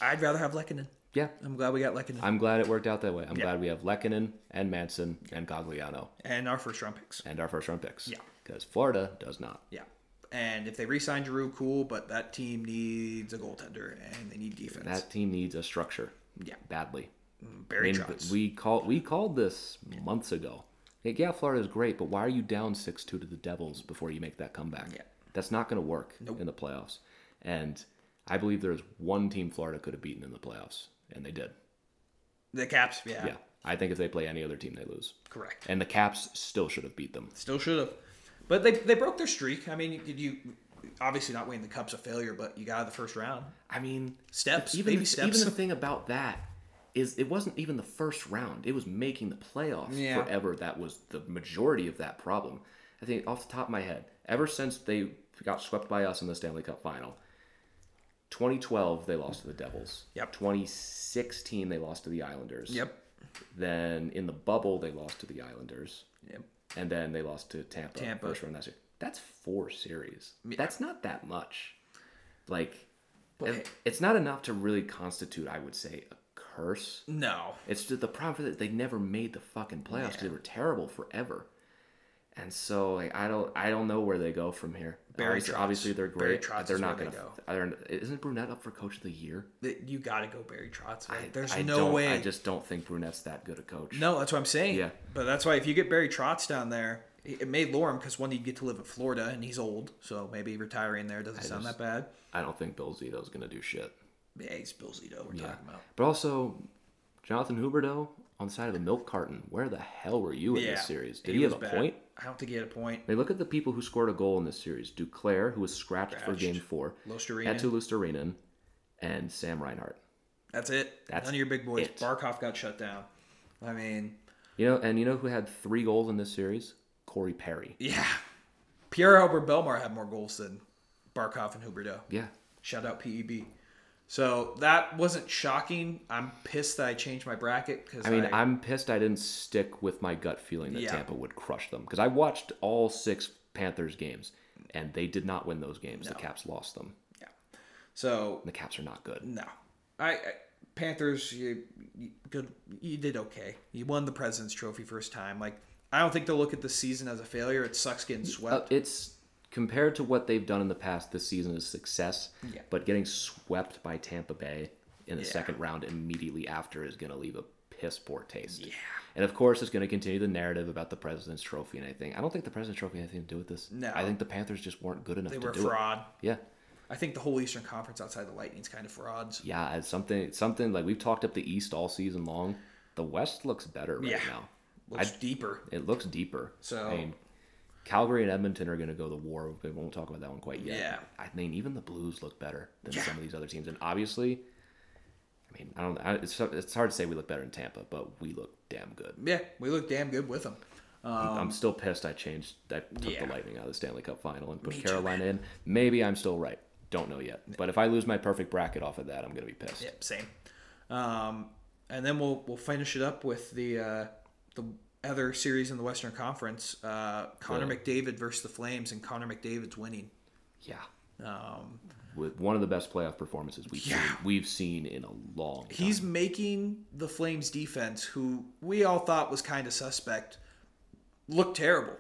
I'd rather have Lehkonen. Yeah. I'm glad we got Lehkonen. I'm glad it worked out that way. I'm Yeah. glad we have Lehkonen and Manson and Cogliano and our first round picks. and our first round picks. Yeah. Because Florida does not. Yeah. And if they re-sign Giroux, cool. But that team needs a goaltender and they need defense. That team needs a structure. Yeah. Badly. Mm, Barry I mean, we called we called this months ago. Like, yeah, Florida's great, but why are you down six two to the Devils before you make that comeback? Yeah. That's not going to work in the playoffs. And I believe there's one team Florida could have beaten in the playoffs, and they did. the Caps, yeah, Yeah, I think if they play any other team, they lose. correct. And the Caps still should have beat them. Still should have, but they they broke their streak. I mean, did you obviously not winning the Cup's a failure, but you got out of the first round. I mean, Steps, Even the, steps. even the thing about that is it wasn't even the first round. It was making the playoffs Yeah. forever. That was the majority of that problem. I think off the top of my head, ever since they got swept by us in the Stanley Cup final, 2012 they lost to the Devils. Yep. 2016 they lost to the Islanders. Yep. Then in the bubble they lost to the Islanders, Yep. and then they lost to Tampa. Tampa. First round year. That's four series. That's not that much. Like, it- it's not enough to really constitute, I would say, a curse. No. It's just the problem for that they never made the fucking playoffs 'cause they were terrible forever. And so like, I don't I don't know where they go from here. Barry obviously, Trotz. obviously they're Barry great. They're not gonna. go. They're, isn't Brunette up for coach of the year? You got to go Barry Trotz. man. I- There's I no way. I just don't think Brunette's that good a coach. no, that's what I'm saying. Yeah. But that's why if you get Barry Trotz down there, it it made Lorem because one, he'd get to live in Florida and he's old, so maybe retiring there doesn't sound just- that bad. I don't think Bill Zito's gonna do shit. Yeah, he's Bill Zito we're talking about. But also, Jonathan Huberdeau on the side of the milk carton. Where the hell were you in Yeah. this series? Did he, have a bad. point? I don't think he had a point. They look at the people who scored a goal in this series. Duclair, who was scratched, for game four. Eetu Luostarinen, and Sam Reinhart. That's it. That's None of your big boys. it. Barkov got shut down. I mean, You know, and you know who had three goals in this series? Corey Perry. yeah. Pierre Albert Bellemare had more goals than Barkov and Huberdeau. Yeah. Shout out PEB. So that wasn't shocking. I'm pissed that I changed my bracket because I mean, I, am pissed I didn't stick with my gut feeling that Yeah. Tampa would crush them because I watched all six Panthers games and they did not win those games. The Caps lost them. yeah. So The Caps are not good. no, I, I Panthers. You, you good. You did okay. You won the President's Trophy first time. Like I don't think they'll look at the season as a failure. It sucks getting Uh, swept. it's compared to what they've done in the past. This season is success, Yeah. but getting swept by Tampa Bay in the Yeah. second round immediately after is going to leave a piss poor taste. Yeah. And of course, it's going to continue the narrative about the President's Trophy and anything. I don't think the President's Trophy had anything to do with this. No. I think the Panthers just weren't good enough they were fraud. it. Yeah. I think the whole Eastern Conference outside the Lightning's kind of frauds. Yeah, it's something something like we've talked up the East all season long. The West looks better right Yeah. now. Looks deeper. It looks deeper. So- I mean, Calgary and Edmonton are going to go to war. We won't talk about that one quite yet. Yeah. I mean, even the Blues look better than Yeah. some of these other teams, and obviously, I mean, I don't. I, it's it's hard to say we look better in Tampa, but we look damn good. Yeah, we look damn good with them. I'm still pissed. I changed. I took Um, yeah. the Lightning out of the Stanley Cup final and put Me too, Carolina in. Maybe I'm still right. Don't know yet. But if I lose my perfect bracket off of that, I'm going to be pissed. Yep, same. Um, and then we'll we'll finish it up with the uh, the other series in the Western Conference. Uh, Connor. McDavid versus the Flames, and Connor McDavid's winning. Yeah. Um, With one of the best playoff performances we've Yeah. seen, we've seen in a long time. he's making the Flames defense, who we all thought was kind of suspect, look terrible.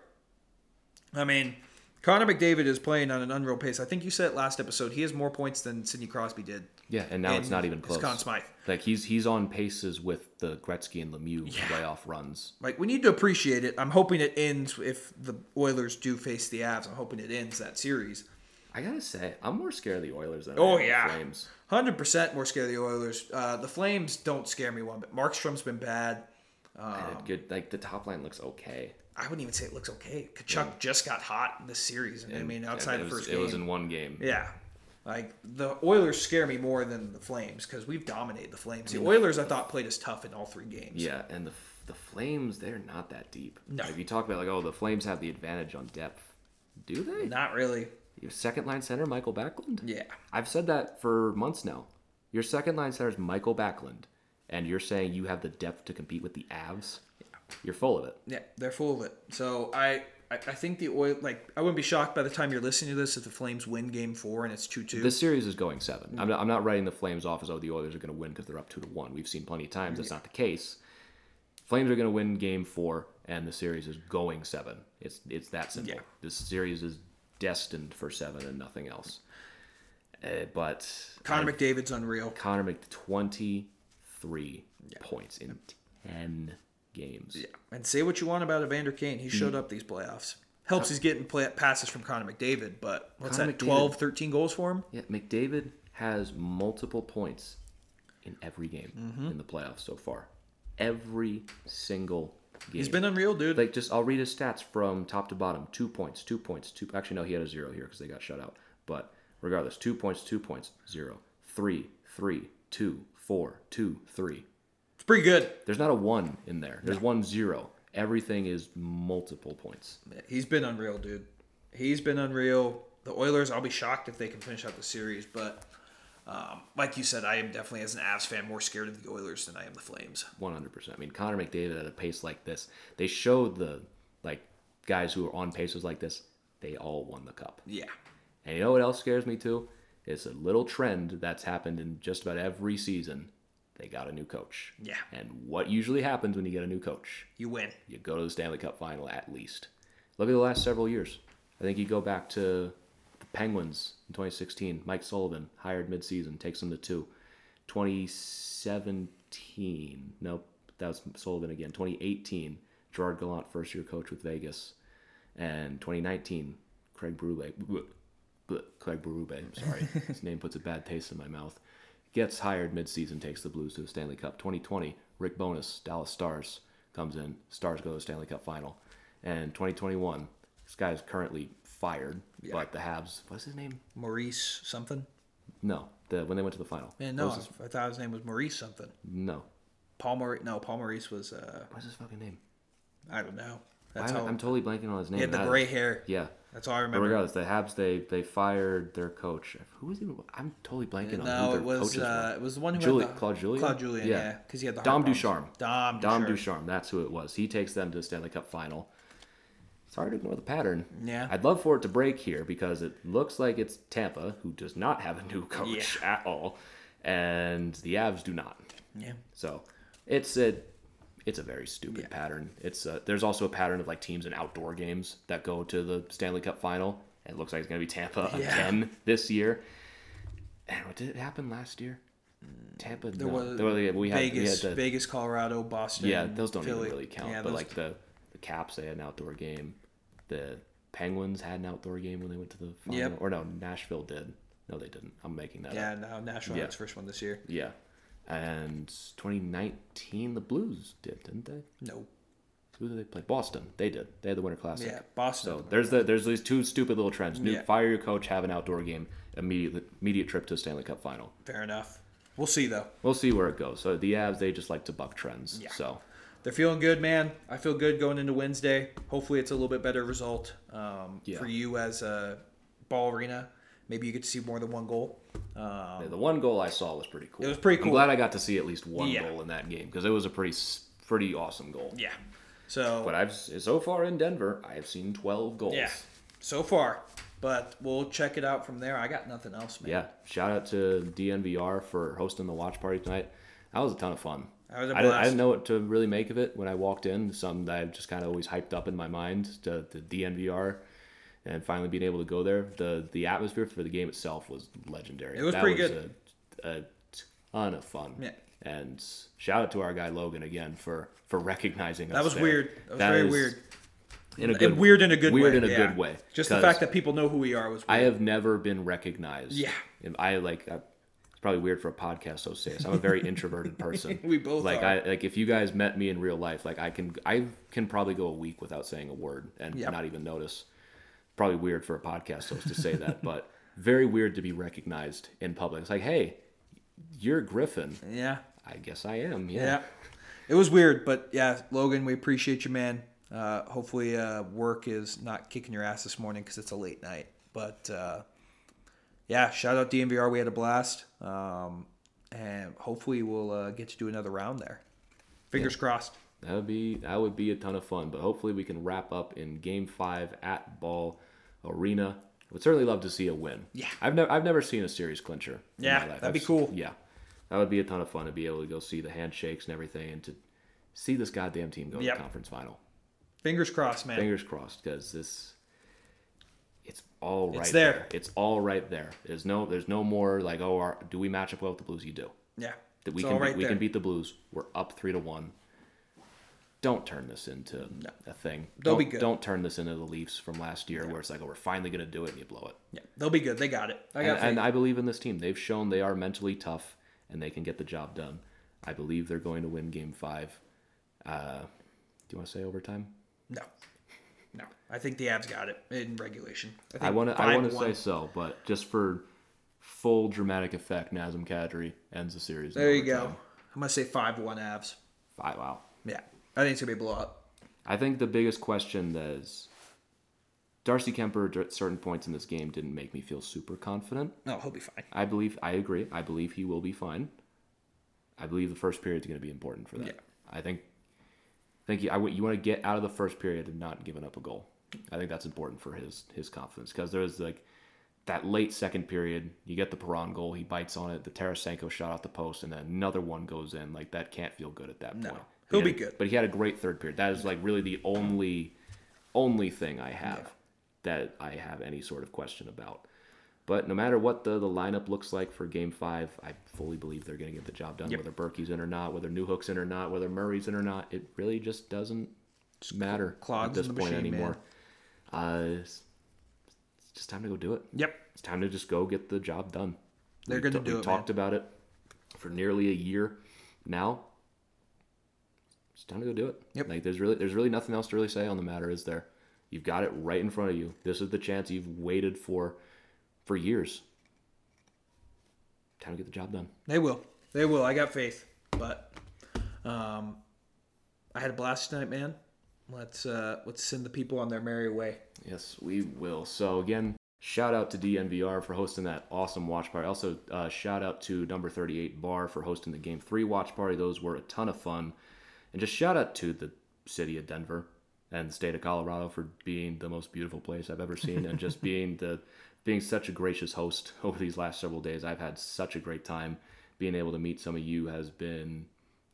I mean, Connor McDavid is playing on an unreal pace. I think you said it last episode. He has more points than Sidney Crosby did. Yeah, and now it's not even close. Conn Smythe. Like he's he's on paces with the Gretzky and Lemieux playoff runs. Like we need to appreciate it. I'm hoping it ends if the Oilers do face the Avs. I'm hoping it ends that series. I gotta say, I'm more scared of the Oilers than I Oh am yeah, the Flames. hundred percent more scared of the Oilers. Uh, the Flames don't scare me one bit. Markstrom's been bad. I had good like the top line looks okay. I wouldn't even say it looks okay. Tkachuk just got hot in this series, and, I mean, outside it the was, first it was in one game. yeah. Like the Oilers scare me more than the Flames because we've dominated the Flames. The Oilers, I thought, played us tough in all three games. Yeah, and the the Flames, they're not that deep. No. If you talk about like, oh, the Flames have the advantage on depth, do they? Not really. Your second line center, Mikael Backlund. Yeah. I've said that for months now. Your second line center is Mikael Backlund, and you're saying you have the depth to compete with the Avs. Yeah. You're full of it. Yeah, they're full of it. So I, I, I think the oil like I wouldn't be shocked by the time you're listening to this if the Flames win Game Four and it's two two. This series is going 7 i I'm not, I'm not writing the Flames off as oh the Oilers are going to win because they're up two to one. We've seen plenty of times that's not the case. Flames are going to win Game Four, and the series is going seven. It's it's that simple. Yeah. This series is destined for seven and nothing else. Uh, but Connor I- McDavid's unreal. Connor Mc 23 points in 10 games. Yeah, and say what you want about Evander Kane, he showed up these playoffs. Helps he's getting play- passes from Connor McDavid, but what's Connor that? McDavid- 12, 13 goals for him. Yeah, McDavid has multiple points in every game Mm-hmm. in the playoffs so far. Every single game. He's been unreal, dude. like just I'll read his stats from top to bottom. Two points, two points, two. Actually, no, he had a zero here because they got shut out. But regardless, two points, two points, zero, three, three, two, four, two, three. It's pretty good. There's not a one in there. There's one zero. Everything is multiple points. He's been unreal, dude. He's been unreal. The Oilers, I'll be shocked if they can finish out the series, but um, like you said, I am definitely as an Avs fan more scared of the Oilers than I am the Flames. One hundred percent. I mean, Connor McDavid at a pace like this, they showed the like guys who are on paces like this, they all won the cup. Yeah, And you know what else scares me too? It's a little trend that's happened in just about every season. They got a new coach. Yeah. And what usually happens when you get a new coach? you win. You go to the Stanley Cup final at least. Look at the last several years. I think you go back to the Penguins in 2016. Mike Sullivan hired midseason, takes them to two. 2017. Nope, that was Sullivan again. 2018. Gerard Gallant, first year coach with Vegas. And 2019, Craig bleh, Craig Berube, I'm sorry. His name puts a bad taste in my mouth. Gets hired midseason, takes the Blues to the Stanley Cup. 2020, Rick Bowness, Dallas Stars, comes in. Stars go to the Stanley Cup final. And 2021, this guy is currently fired, but the Habs, what's his name? Maurice something. No, the when they went to the final. Man, no, his, I thought his name was Maurice something. no. Paul Maurice. No, Paul Maurice was. Uh, What's his fucking name? I don't know. I, That's how. I'm totally blanking on his name. he had the gray hair. Yeah. That's all I But remember. regardless, the Habs they they fired their coach. Who was even? I'm totally blanking on who No, their it was coaches uh, were. it was the one who Julie, had the, Claude Julien. Claude Julien, yeah, because he had the Dom. Ducharme. Dom Dom Ducharme. Ducharme. That's who it was. He takes them to the Stanley Cup final. It's hard to ignore the pattern. Yeah. I'd love for it to break here because it looks like it's Tampa who does not have a new coach Yeah. at all, and the Avs do not. Yeah, So it's a it's a very stupid pattern. It's uh there's also a pattern of like teams in outdoor games that go to the Stanley Cup final. It looks like it's gonna be Tampa Yeah. again this year. And what did it happen last year? Tampa. there no. was There was- we had, we Vegas, had the, Vegas, Colorado, Boston. yeah, those don't Philly. even really count. Yeah, but like the the Caps, they had an outdoor game. The Penguins had an outdoor game when they went to the final. Yep. Or no, Nashville did. No, they didn't. I'm making that yeah, up. no, Nashville Yeah. had its first one this year. Yeah. And 2019, the Blues did, didn't they? No, Who did they play? Boston. They did. They had the Winter Classic. yeah, Boston. So there's the there's these two stupid little trends. New, Yeah. Fire your coach, have an outdoor game, immediate immediate trip to Stanley Cup final. Fair enough. We'll see though. We'll see where it goes. So the Avs they just like to buck trends. Yeah. So They're feeling good, man. I feel good going into Wednesday. Hopefully, it's a little bit better result um, Yeah. for you as a ball arena. Maybe you get to see more than one goal. Um, the one goal I saw was pretty cool. It was pretty cool. I'm glad I got to see at least one Yeah. goal in that game because it was a pretty pretty awesome goal. yeah. So But I've so far in Denver, I have seen 12 goals. yeah, so far. But we'll check it out from there. I got nothing else, man. Yeah. Shout out to DNVR for hosting the watch party tonight. That was a ton of fun. That was a I, didn't, I didn't know what to really make of it when I walked in. Something that I've just kind of always hyped up in my mind to the DNVR, and finally being able to go there. the The atmosphere for the game itself was legendary. It was that pretty was good. A, a ton of fun. Yeah. And shout out to our guy Logan again for for recognizing us. That was there. weird. That was very is weird. In a good uh, weird in a good weird way. in a yeah. good way. Just the fact that people know who we are was weird. I have never been recognized. Yeah. And I like I, probably weird for a podcast host to say this. I'm a very introverted person. We both like are. I like if you guys met me in real life, like I can I can probably go a week without saying a word and Yep. not even notice. Probably weird for a podcast host to say that, but very weird to be recognized in public. It's like, hey, you're Griffin. Yeah. I guess I am. Yeah. Yeah. It was weird, but yeah, Logan, we appreciate you, man. Uh, hopefully, uh, work is not kicking your ass this morning because it's a late night. But uh, yeah, shout out DNVR. We had a blast. Um, and hopefully, we'll uh, get to do another round there. Fingers crossed. That would be that would be a ton of fun. But hopefully we can wrap up in Game Five at Ball Arena. I Would certainly love to see a win. Yeah. I've never I've never seen a series clincher. Yeah, that'd be cool. Yeah, that would be a ton of fun to be able to go see the handshakes and everything, and to see this goddamn team go to the conference final. Fingers crossed, man. Fingers crossed, because this. It's all right It's there. It's all right there. There's no there's no more like oh are, do we match up well with the Blues? You do. Yeah. That we It's can we there. can beat the Blues. We're up three to one. Don't turn this into a thing. They'll don't, be good. Don't turn this into the Leafs from last year, where it's like, oh, we're finally gonna do it, and you blow it. Yeah, they'll be good. They got it. I got faith. and I believe in this team. They've shown they are mentally tough, and they can get the job done. I believe they're going to win Game Five. Uh, do you want to say overtime? no. No. I think the Avs got it in regulation. I want to. I want to say so, but just for full dramatic effect, Nazem Kadri ends the series. There you go. I'm going to say 5 1 Avs. Five, wow. Yeah. I think it's to be a blowout. I think the biggest question is Darcy Kuemper at certain points in this game didn't make me feel super confident. No, he'll be fine. I believe I agree. I believe he will be fine. I believe the first period is going to be important for that. Yeah. I think I think you, I, you want to get out of the first period and not giving up a goal. I think that's important for his his confidence because there's like that late second period, you get the Perron goal, he bites on it, the Tarasenko shot off the post, and then another one goes in. Like that can't feel good at that No. He'll be good. But he had a great third period. That is like really the only only thing I have that I have any sort of question about. But no matter what the, the lineup looks like for game five, I fully believe they're going to get the job done. Whether Berkey's in or not, whether Newhook's in or not, whether Murray's in or not, it really just doesn't matter clogs at this in the point machine, anymore. Uh, it's, it's just time to go do it. Yep. It's time to just go get the job done. They're We gonna do we it, talked about it for nearly a year now. It's time to go do it. Yep. Like there's really there's really nothing else to really say on the matter, is there? You've got it right in front of you. This is the chance you've waited for for years. Time to get the job done. They will. They will. I got faith. But um, I had a blast tonight, man. Let's uh, let's send the people on their merry way. Yes, we will. So again, shout out to DNVR for hosting that awesome watch party. Also, uh, shout out to number 38 Bar for hosting the Game 3 watch party. Those were a ton of fun. And just shout out to the city of Denver and the state of Colorado for being the most beautiful place I've ever seen and just being the being such a gracious host over these last several days. I've had such a great time. Being able to meet some of you has been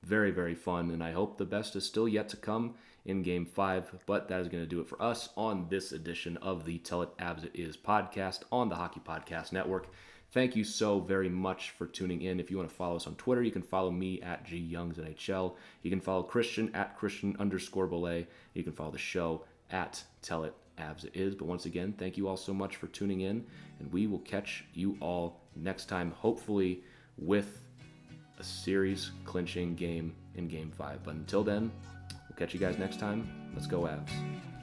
very, very fun, and I hope the best is still yet to come in Game 5. But that is going to do it for us on this edition of the Tell It Avs It Is podcast on the Hockey Podcast Network. Thank you so very much for tuning in. If you want to follow us on Twitter, you can follow me at G Youngs NHL. You can follow Christian at Christian underscore Bolle. You can follow the show at Tell It Avs It Is. But once again, thank you all so much for tuning in, and we will catch you all next time, hopefully with a series clinching game in game five. But until then, we'll catch you guys next time. Let's go, Avs.